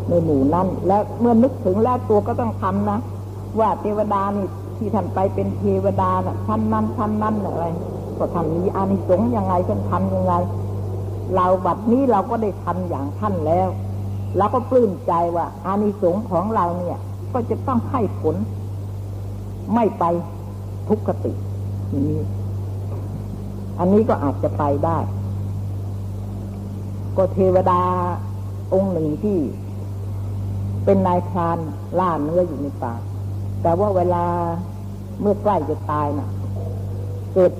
ในหมู่นั้น และเมื่อนึกถึงแล้วตัวก็ต้องทำนะ ว่าเทวดานี่ที่ท่านไปเป็นเทวดาน่ะท่านนั้นท่านนั้นอะไรก็ท่านมีอานิสงส์ยังไงท่านทำยังไง เราบัดนี้เราก็ได้ทำอย่างท่านแล้วเราก็ปลื้มใจว่าอานิสงส์ของเราเนี่ย ก็จะต้องให้ผล ไม่ไปทุกขตินี้อันนี้ก็อาจจะไปได้ ก็เทวดาองค์หนึ่งที่ เป็นนายพรานล่าเนื้ออยู่ในป่า แต่ว่าเวลาเมื่อใกล้จะตายนะ่ะ เกิด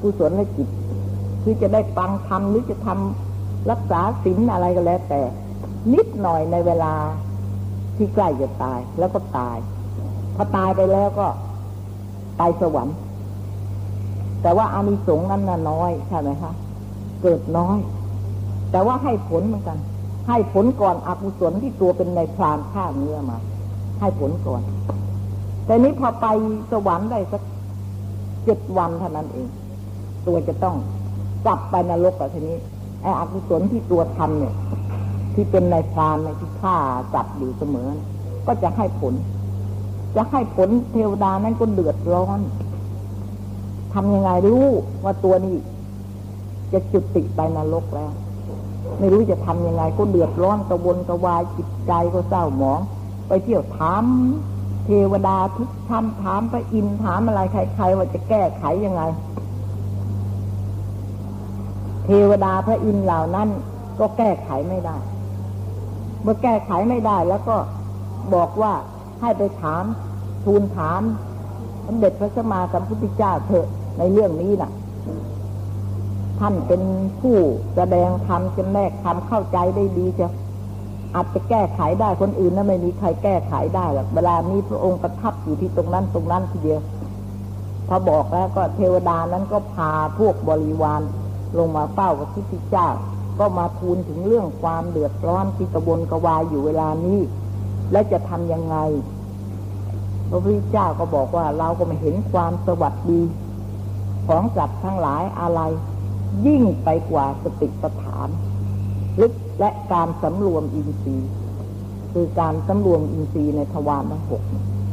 กุศลในจิตคือจะได้ฟังธรรมหรือจะทำรักษาศีลอะไรก็แล้วแต่ นิดหน่อยในเวลาที่ใกล้จะตายแล้วก็ตาย พอตายไปแล้วก็ไปสวรรค์ แต่ว่าอานิสงส์นั้นน่ะน้อยใช่ไหมคะเกิดน้อย แต่ว่าให้ผลเหมือนกัน ให้ผลก่อนอกุศลที่ตัวเป็นในพรานฆ่าเนื้อมา ให้ผลก่อน แต่นี้พอไปสวรรค์ได้สักเจ็ดวันเท่านั้นเอง ตัวจะต้องกลับไปนรกแบบนี้ไอ้อกุศลที่ตัวทำเนี่ย ที่เป็นในพรานในที่ฆ่าจับอยู่เสมอ ก็จะให้ผล จะให้ผลเทวดานั้นก็เดือดร้อนทำยังไงรู้ว่าตัวนี้ จะจุดติไปนรกแล้ว ไม่รู้จะทำยังไงก็เดือดร้อนกระวนกระวายจิตใจก็เศร้าหมอง ไปเที่ยวถามเทวดาทุกท่านถามพระอินทร์ถามอะไรใครๆว่าจะแก้ไขยังไง เทวดาพระอินทร์เหล่านั้นก็แก้ไขไม่ได้ เมื่อแก้ไขไม่ได้แล้วก็บอกว่าให้ไปถามทูลถามสมเด็จพระสัมมาสัมพุทธเจ้าเถอะในเรื่องนี้น่ะ ท่านเป็นผู้แสดงธรรมจำแนกธรรมเข้าใจได้ดีจะอาจจะแก้ไขได้คนอื่นนั้นไม่มีใครแก้ไขได้หรอกเวลานี้พระองค์ประทับอยู่ที่ตรงนั้นตรงนั้นทีเดียวพอบอกแล้วก็เทวดานั้นก็พาพวกบริวารลงมาเฝ้าพระพุทธเจ้า ก็มาทูลถึงเรื่องความเดือดร้อนที่กระวนกระวายอยู่เวลานี้ และจะทำยังไง พระพุทธเจ้าก็บอกว่าเราก็ไม่เห็นความสวัสดี ของสัตว์ทั้งหลายอะไร ยิ่งไปกว่าสติปัฏฐาน ลึกและการสำรวมอินทรีย์ คือการสำรวมอินทรีย์ในทวารทั้งหก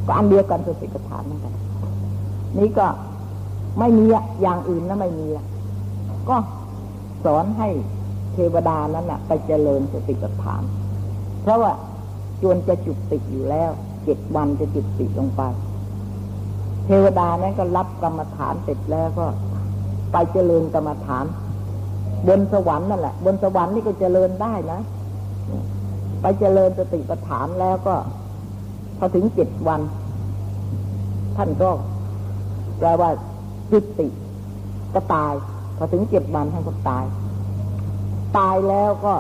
ก็อันเดียวกันสติปัฏฐานนั่นแหละนี่ก็ไม่มีอย่างอื่นนะไม่มีก็สอนให้เทวดานั้นนะไปเจริญสติปัฏฐาน เพราะว่าจวนจะจุดติอยู่แล้วเจ็ดวันจะจุดติลงไป เทวดานั้นก็รับกรรมฐานเสร็จแล้วก็ ไปเจริญกรรมฐาน บนสวรรค์นั่นแหละ บนสวรรค์นี่ก็เจริญได้นะไปเจริญสติปัฏฐานแล้วก็พอถึงเจ็ดวัน ท่านก็แปลว่าจุติก็ตาย พอถึงเจ็ดวันท่านก็ตาย ตายแล้วก็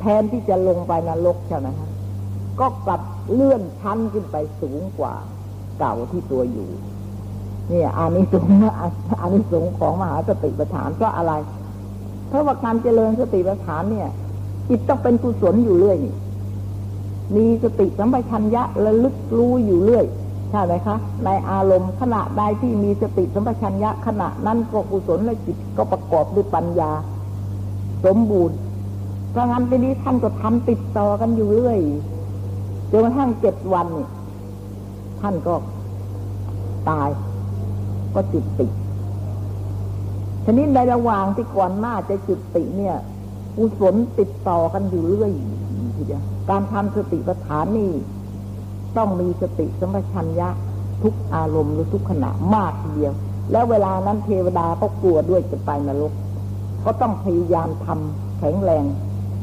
แทนที่จะลงไปนรกใช่ไหมคะก็กลับเลื่อนชั้นขึ้นไปสูงกว่าเก่าที่ตัวอยู่ นี่อานิสงส์อานิสงส์ของมหาสติปัฏฐานก็อะไร เพราะว่าการเจริญสติปัฏฐานเนี่ย จิตต้องเป็นกุศลอยู่เรื่อยนี่มีสติสัมปชัญญะระลึกรู้อยู่เรื่อยใช่ไหมคะ ในอารมณ์ขณะใดที่มีสติสัมปชัญญะขณะนั้นก็กุศลและจิตก็ประกอบด้วยปัญญา สมบูรณ์เพราะงั้นทีนี้ท่านก็ทำติดต่อกันอยู่เรื่อยจนกระทั่งเจ็ดวันนี่ท่านก็ตาย ก็จุดติ ทีนี้ในระหว่างที่ก่อนหน้าจะจุดติเนี่ยกุศลติดต่อกันอยู่เรื่อยทีเดียวการทำสติปัฏฐานนี่ต้องมีสติสัมปชัญญะทุกอารมณ์หรือทุกขณะมากทีเดียว แล้วเวลานั้นเทวดาก็กลัวด้วยจะไปนรก ก็ต้องพยายามทำแข็งแรง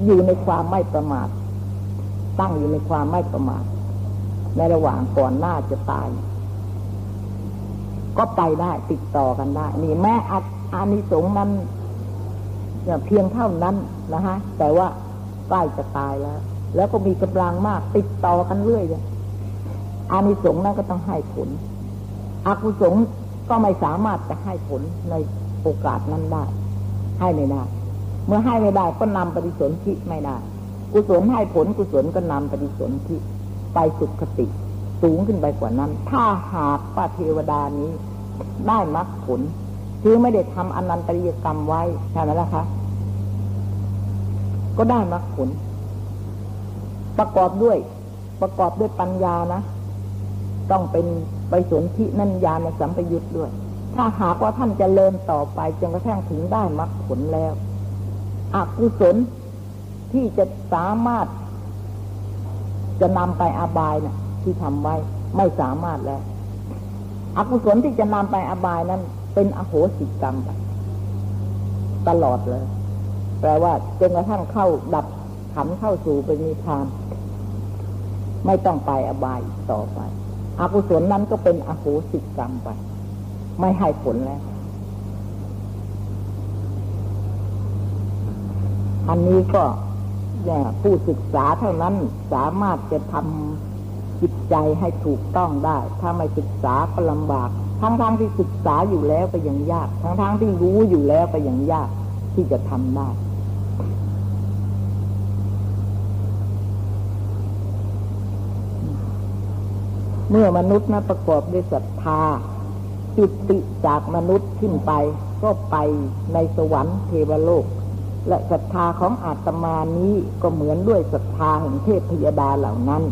อยู่ในความไม่ประมาทตั้งอยู่ในความไม่ประมาทในระหว่างก่อนหน้าจะตาย ก็ไปได้ติดต่อกันได้ นี่แม้อานิสงส์นั้นเพียงเท่านั้นนะฮะ แต่ว่าใกล้จะตายแล้ว แล้วก็มีกำลังมาก ติดต่อกันเรื่อยเลยอานิสงส์นั้นก็ต้องให้ผลอกุศลก็ไม่สามารถจะให้ผลในโอกาสนั้นได้ ให้ไม่ได้เมื่อให้ไม่ได้ก็นำปฏิสนธิไม่ได้กุศลให้ผลกุศลก็นำปฏิสนธิไปสุขติ สูงขึ้นไปกว่านั้น ถ้าหากว่าเทวดานี้ ได้มรรคผล คือไม่ได้ทำอนันตริยกรรมไว้ใช่ไหมล่ะคะก็ได้มรรคผล ประกอบด้วย ประกอบด้วยปัญญานะ ต้องเป็นไปสนที่นั่นญาณสัมปยุตด้วย ถ้าหากว่าท่านจเจริญต่อไปจนกระทั่งถึงได้มรรคผลแล้วอกุศลที่จะสามารถจะนำไปอาบายนะ่ะ ที่ทำไว้ไม่สามารถแล้ว อกุศลที่จะนำไปอบายนั้น เป็นอโหสิกรรมไปตลอดเลย แปลว่าจนกระทั่งเข้าดับขันเข้าสู่เป็นนิพพาน ไม่ต้องไปอบายต่อไป อกุศลนั้นก็เป็นอโหสิกรรมไป ไม่ให้ผลแล้ว อันนี้ก็เนี่ยผู้ศึกษาเท่านั้นสามารถจะทำ จิตใจให้ถูกต้องได้ ถ้าไม่ศึกษาก็ลำบาก ทั้งๆทที่ศึกษาอยู่แล้วก็ยังยาก ทั้งๆทที่รู้อยู่แล้วก็ยังยากที่จะทำได้เมื่อมนุษย์นะประกอบด้วยศรัทธาจิตติจากมนุษย์ขึ้นไป ก็ไปในสวรรค์เทวโลก และศรัทธาของอาตมานี้ก็เหมือนด้วยศรัทธาแห่งเทพพยดาเหล่านั้น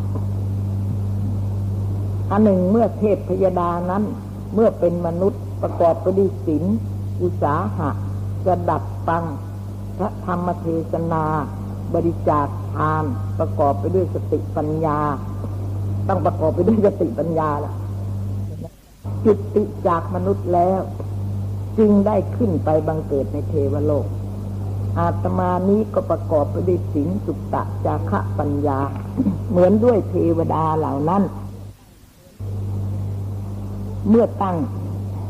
อันหนึ่งเมื่อเทพพยดานั้น เมื่อเป็นมนุษย์ประกอบไปด้วยศีลอุสาหะกระดับปัง พระธรรมเทศนา บริจาคทาน ประกอบไปด้วยสติปัญญา ต้องประกอบไปด้วยสติปัญญาล่ะจุติจากมนุษย์แล้ว จึงได้ขึ้นไปบังเกิดในเทวโลก อาตมานี้ก็ประกอบไปด้วยศีลสุตตะจาคะปัญญา เหมือนด้วยเทวดาเหล่านั้น เมื่อตั้ง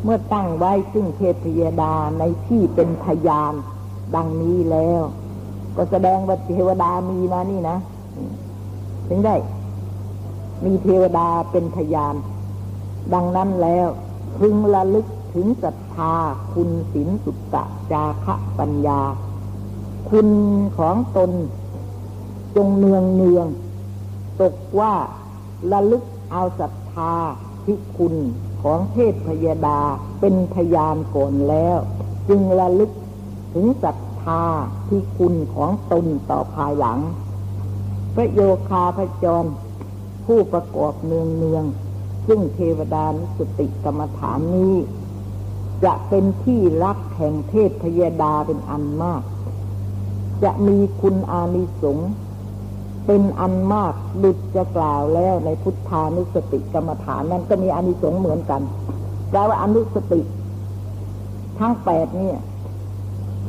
เมื่อตั้งไว้ซึ่งเทพยดาในที่เป็นพยานดังนี้แล้ว ก็แสดงว่าเทวดามีนะนี่นะ ถึงได้ มีเทวดาเป็นพยาน ดังนั้นแล้วพึงระลึกถึงศรัทธาคุณศีลสุตตะจาคะปัญญา คุณของตนจงเนืองเนือง ตกว่าระลึกเอาศรัทธา ที่คุณของเทพพยดาเป็นพยานก่อนแล้ว จึงระลึกถึงศรัทธาที่คุณของตนต่อภายหลัง พระโยคาพระจร ผู้ประกอบเนืองเนือง ซึ่งเทวดานุสติกรรมฐานนี้ จะเป็นที่รักแห่งเทพพยดาเป็นอันมาก จะมีคุณอานิสงส์ เป็นอันมากดุจจะกล่าวแล้วในพุทธานุสติกรรมฐานนั้นก็มีอนิสงส์เหมือนกันแปลว่าอนุสติ ทั้งแปดเนี่ย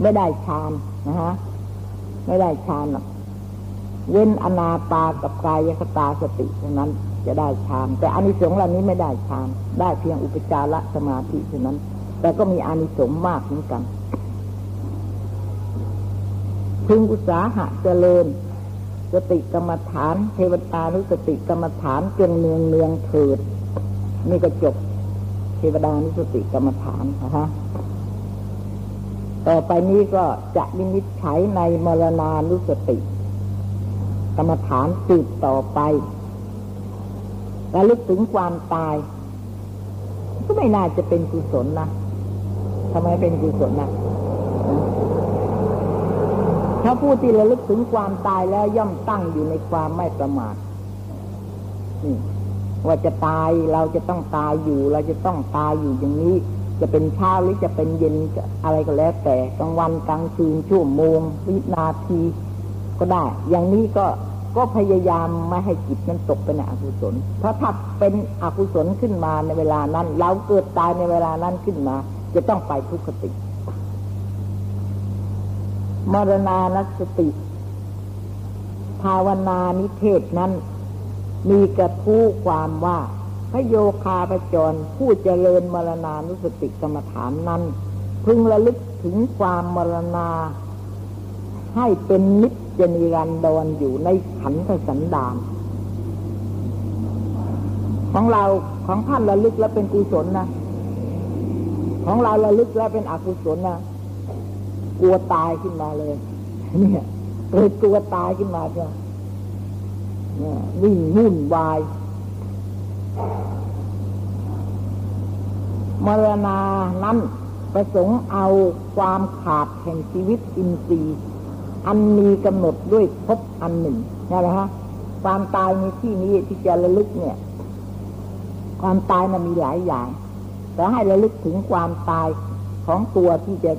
ไม่ได้ฌานนะฮะไม่ได้ฌานหรอกเว้นอนาปากับกายคตาสติเท่านั้นจะได้ฌานแต่อานิสงส์เหล่านี้ไม่ได้ฌานได้เพียงอุปจารสมาธิเท่านั้น แต่ก็มีอานิสงส์มากเหมือนกัน พึงอุตสาหะเจริญ สติกรรมฐาน เทวตานุสติกรรมฐานจงเนืองเนืองเถิด นี่ก็จบเทวดานุสติกรรมฐานนะคะต่อไปนี้ก็จะวินิจฉัยในมรณานุสติ กรรมฐานสืบต่อไป ระลึกถึงความตาย ก็ไม่น่าจะเป็นกุศลนะทำไมเป็นกุศลนะ ถ้าผู้ที่ระลึกถึงความตายแล้วย่อมตั้งอยู่ในความไม่ประมาทนี่ว่าจะตายเราจะต้องตายอยู่ เราจะต้องตายอยู่อย่างนี้ จะเป็นเช้าหรือจะเป็นเย็นอะไรก็แล้ว แต่กลางวันกลางคืนชั่วโมงวินาทีก็ได้ อย่างนี้ก็ก็พยายามไม่ให้จิตนั้นตกเป็นอกุศล เพราะถ้าเป็นอกุศลขึ้นมาในเวลานั้น เราเกิดตายในเวลานั้นขึ้นมา จะต้องไปทุกขติ มรณานสติ ภาวนานิเทศนั้น มีกระทู้ความว่า พระโยคาประจรผู้เจริญมรณานุสติกรรมฐานนั้น พึงระลึกถึงความมรณา ให้เป็นนิจนิรันดรอยู่ในขันธสันดานของเราของท่านระลึกแล้วเป็นกุศลนะ ของเราระลึกแล้วเป็นอกุศลนะ กลัวตายขึ้นมาเลย เนี่ยเกิดกลัวตายขึ้นมาเนี่ยวิ่งวุ่นวายมรณานั้นประสงค์เอาความขาดแห่งชีวิตอินทรีย์อันมีกำหนดด้วยพบอันหนึ่งนะฮะความตายในที่นี้ที่จะระลึกเนี่ย ความตายมันมีหลายอย่าง แต่ให้ระลึกถึงความตายของตัวที่จะ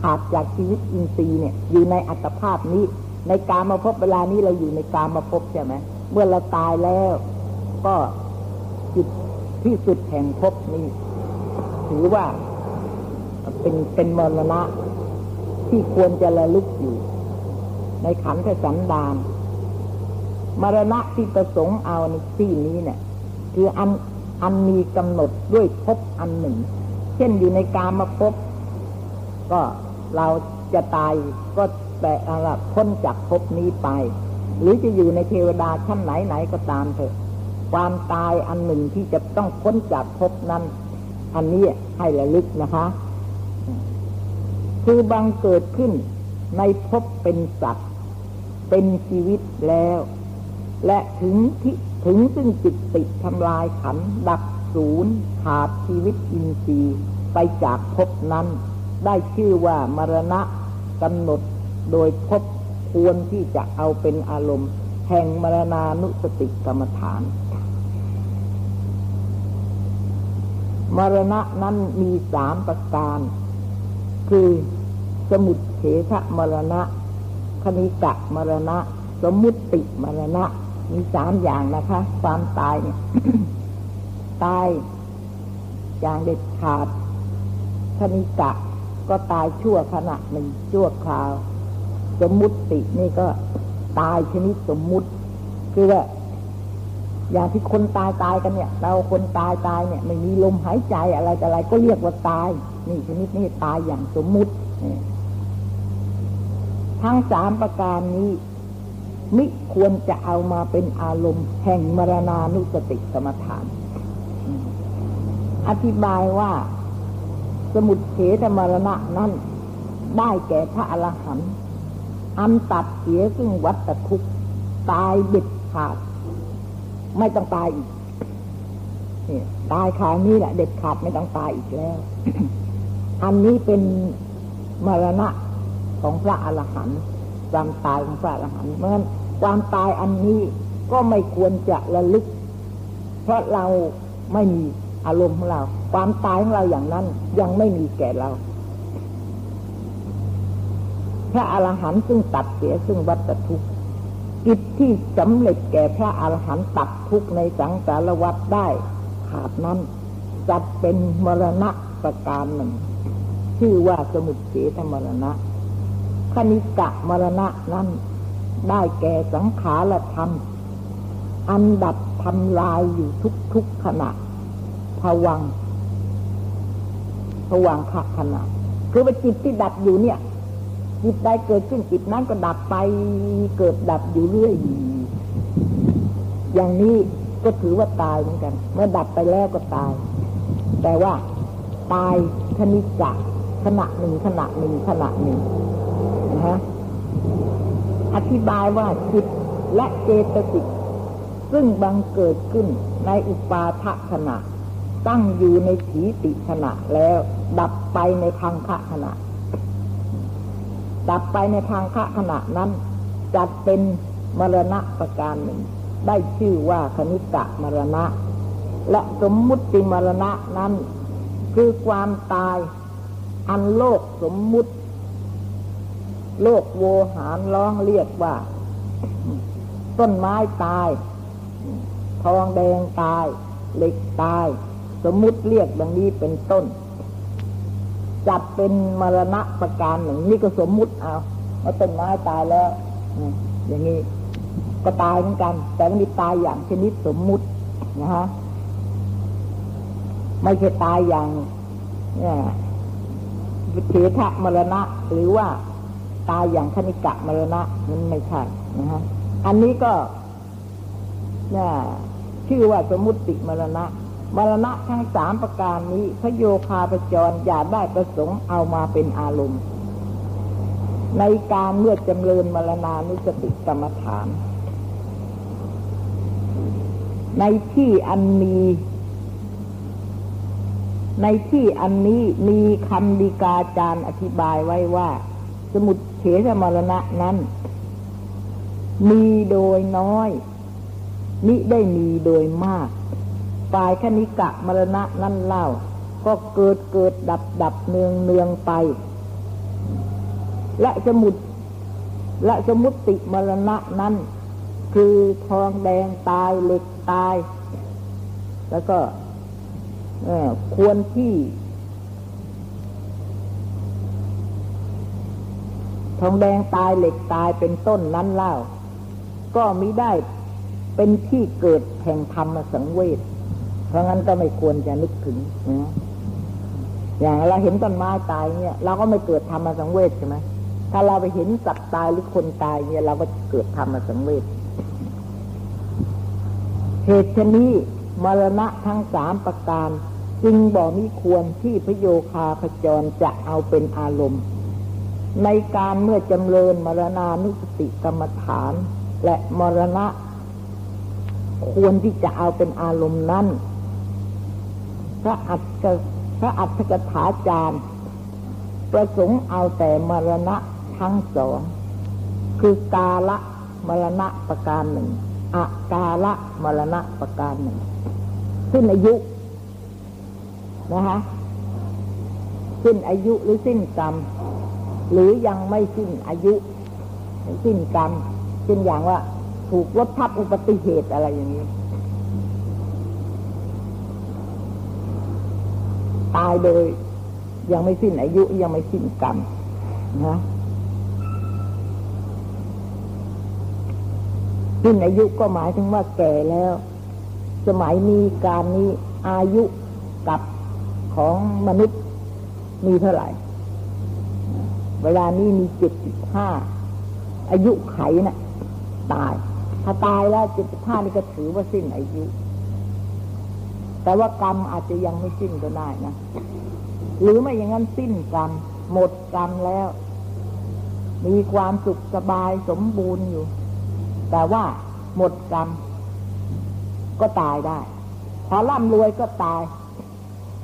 ขาดจากชีวิตอินทรีย์เนี่ย อยู่ในอัตภาพนี้ ในการมาพบเวลานี้เราอยู่ในการมาพบใช่ไหมเมื่อเราตายแล้ว ก็จุดที่สุดแห่งพบนี้ ถือว่าเป็นเป็นมรณะที่ควรจะระลึกอยู่ ในขันธสันดานมรณะที่ประสงค์เอาในที่นี้เนี่ย คืออันอันมีกำหนดด้วยพบอันหนึ่ง เช่นอยู่ในกามาพบก็ เราจะตายก็แต่อะไรพ้นจากภพนี้ไป หรือจะอยู่ในเทวดาชั้นไหนไหนก็ตามเถอะ ความตายอันหนึ่งที่จะต้องพ้นจากภพนั้น อันนี้ให้ระลึกนะคะ คือบังเกิดขึ้นในภพเป็นสัตว์ เป็นชีวิตแล้ว และถึงที่ถึงซึ่งจิตติดทำลายขันดับศูนย์ขาดชีวิตอินทรีย์ไปจากภพนั้น ได้ชื่อว่ามรณะกำหนดโดยภพควรที่จะเอาเป็นอารมณ์ แห่งมรณานุสติกรรมฐาน มรณะนั้นมีสามประการ คือสมุดเฉทะมรณะ คณิกะมรณะ สมุติมรณะ มีสามอย่างนะคะ ความตายเนี่ยตายอย่างเด็ดขาดคณิกะ ก็ตายชั่วขณะหนึ่งชั่วคราวสมุตินี่ก็ตายชนิดสมมุติคือว่าอย่างที่คนตายตายกันเนี่ย เราคนตายตายเนี่ย ไม่มีลมหายใจอะไรอะไรก็เรียกว่าตาย นี่ชนิดนี้ตายอย่างสมมุติทั้งสามประการนี้มิควรจะเอามาเป็นอารมณ์แห่งมรณานุสติกรรมฐาน อธิบายว่า สมุดเฉทมรณะนั้นได้แก่พระอรหันต์อันตัดเสียซึ่งวัตทุกตายเด็ดขาด ไม่ต้องตายอีกตายคราวนี้แหละเด็ดขาดไม่ต้องตายอีกแล้ว อันนี้เป็นมรณะของพระอรหันต์ความตายของพระอรหันต์เพราะฉะนั้นความตายอันนี้ก็ไม่ควรจะระลึก เพราะเราไม่มีอารมณ์ของเรา ความตายของเราอย่างนั้นยังไม่มีแก่เรา พระอรหันต์ซึ่งตัดเสียซึ่งวัฏทุกข์กิจที่สำเร็จแก่พระอรหันต์ตัดทุกข์ในสังสารวัฏได้ขาดนั้นจัดเป็นมรณะประการหนึ่ง ชื่อว่าสมุทเฉทมรณะคณิกะมรณะนั้น ได้แก่สังขารธรรม อันดับทำลายอยู่ทุกๆขณะภวัง ภวังคักขณะคือว่าจิตที่ดับอยู่เนี่ย จิตใดเกิดขึ้นจิตนั้นก็ดับไป เกิดดับอยู่เรื่อยอย่างนี้ก็ถือว่าตายเหมือนกัน เมื่อดับไปแล้วก็ตาย แต่ว่าตายคณิกะขณะหนึ่งขณะหนึ่งขณะหนึ่งนะฮะอธิบายว่าจิตและเจตสิกซึ่งบังเกิดขึ้นในอุปาทขณะ ตั้งอยู่ในถีติขณะแล้ว ดับไปในทางคะขณะ ดับไปในทางคะขณะนั้นจัดเป็นมรณะประการหนึ่ง ได้ชื่อว่าคณิกะมรณะ และสมมุติมรณะนั้น คือความตายอันโลกสมมุติ โลกโวหารร้องเรียกว่า ต้นไม้ตาย ทองแดงตาย เหล็กตาย สมมุติเรียกดังนี้เป็นต้น จัดเป็นมรณะประการหนึ่ง นี่ก็สมมุติเอาว่าต้นไม้ตายแล้วอย่างนี้ก็ตายเหมือนกัน แต่มันมีตายอย่างชนิดสมมุตินะฮะไม่ใช่ตายอย่างเนี่ยเทะมรณะ หรือว่าตายอย่างคณิกะมรณะมันไม่ใช่นะฮะอันนี้ก็เนี่ยชื่อว่าสมุติมรณะ มรณะทั้งสามประการนี้พระโยคาปจรอย่าได้ประสงค์เอามาเป็นอารมณ์ ในการเมื่อจำเริญมรณานุสติกรรมฐาน ในที่อันมี ในที่อันนี้มีคำดีกาจารย์อธิบายไว้ว่า สมุดเฉทมรณะนั้น มีโดยน้อยมิได้มีโดยมาก ฝ่ายคณิกะมรณะนั่นเล่า ก็เกิดเกิดดับดับเนืองเนืองไป และสมุดและสมุติมรณะนั้น คือทองแดงตายเหล็กตาย แล้วก็ควรที่ ทองแดงตายเหล็กตายเป็นต้นนั้นเล่า ก็มิได้เป็นที่เกิดแห่งธรรมสังเวช เพราะงั้นก็ไม่ควรจะนึกถึงนะอย่างเราเห็นต้นไม้ตายเนี่ย เราก็ไม่เกิดธรรมสังเวชใช่ไหมถ้าเราไปเห็นสัตว์ตายหรือคนตายเนี่ย เราก็เกิดธรรมสังเวชเหตุชนี้มรณะทั้งสามประการ จึงบอกมิควรที่พระโยคาพจรจะเอาเป็นอารมณ์ ในการเมื่อจำเริญมรณานุสติกรรมฐาน และมรณะ ควรที่จะเอาเป็นอารมณ์นั้น พระอัตพระอัตถกถาจารย์ ประสงค์เอาแต่มรณะทั้งสอง คือกาละมรณะประการหนึ่งอากาละมรณะประการหนึ่งสิ้นอายุนะฮะสิ้นอายุหรือสิ้นกรรม หรือยังไม่สิ้นอายุสิ้นกรรมเช่นอย่างว่า ถูกรถทับอุบัติเหตุอะไรอย่างนี้ ตายโดยยังไม่สิ้นอายุยังไม่สิ้นกรรมนะสิ้นอายุก็หมายถึงว่าแก่แล้ว สมัยนี้การนี้อายุกับของมนุษย์มีเท่าไหร่ เวลานี้มีเจ็ดสิบห้าอายุไขนะ่ะ ตาย ถ้าตายแล้วจิตห้านี่ก็ถือว่าสิ้นอายุ แต่ว่ากรรมอาจจะยังไม่สิ้นก็ได้นะ หรือไม่อย่างนั้นสิ้นกรรม หมดกรรมแล้ว มีความสุขสบายสมบูรณ์อยู่ แต่ว่าหมดกรรม ก็ตายได้ พอร่ำรวยก็ตาย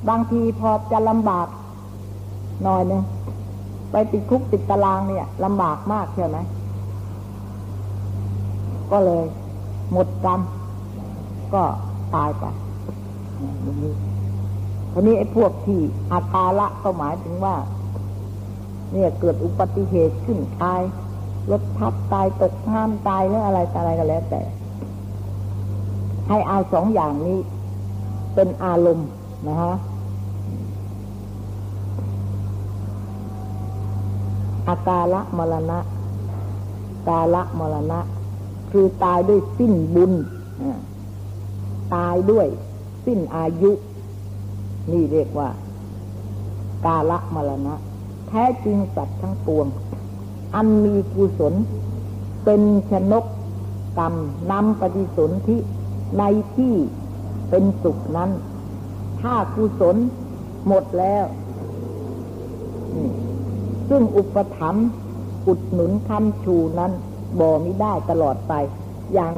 บางทีพอจะลำบากหน่อยนึงไปติดคุกติดตารางเนี่ยลำบากมากใช่ไหมก็เลย หมดกรรม ก็ตายไป ทีนี้ไอ้พวกที่อาตาละก็หมายถึงว่า เนี่ยเกิดอุบัติเหตุขึ้นตายรถทับตายตกน้ำตายหรืออะไรอะไรก็แล้วแต่ ให้เอาสองอย่างนี้ เป็นอารมณ์นะฮะอากาละมรณะ กาละมรณะ คือตายด้วยสิ้นบุญตายด้วย สิ้นอายุ นี่เรียกว่า กาละมรณะ แท้จริงสัตว์ทั้งปวง อันมีกุศล เป็นชนกกรรมนำปฏิสนธิในที่เป็นสุขนั้น ถ้ากุศลหมดแล้ว ซึ่งอุปถัมภ์อุดหนุนคำชูนั้นบ่มิได้ตลอดไปอย่าง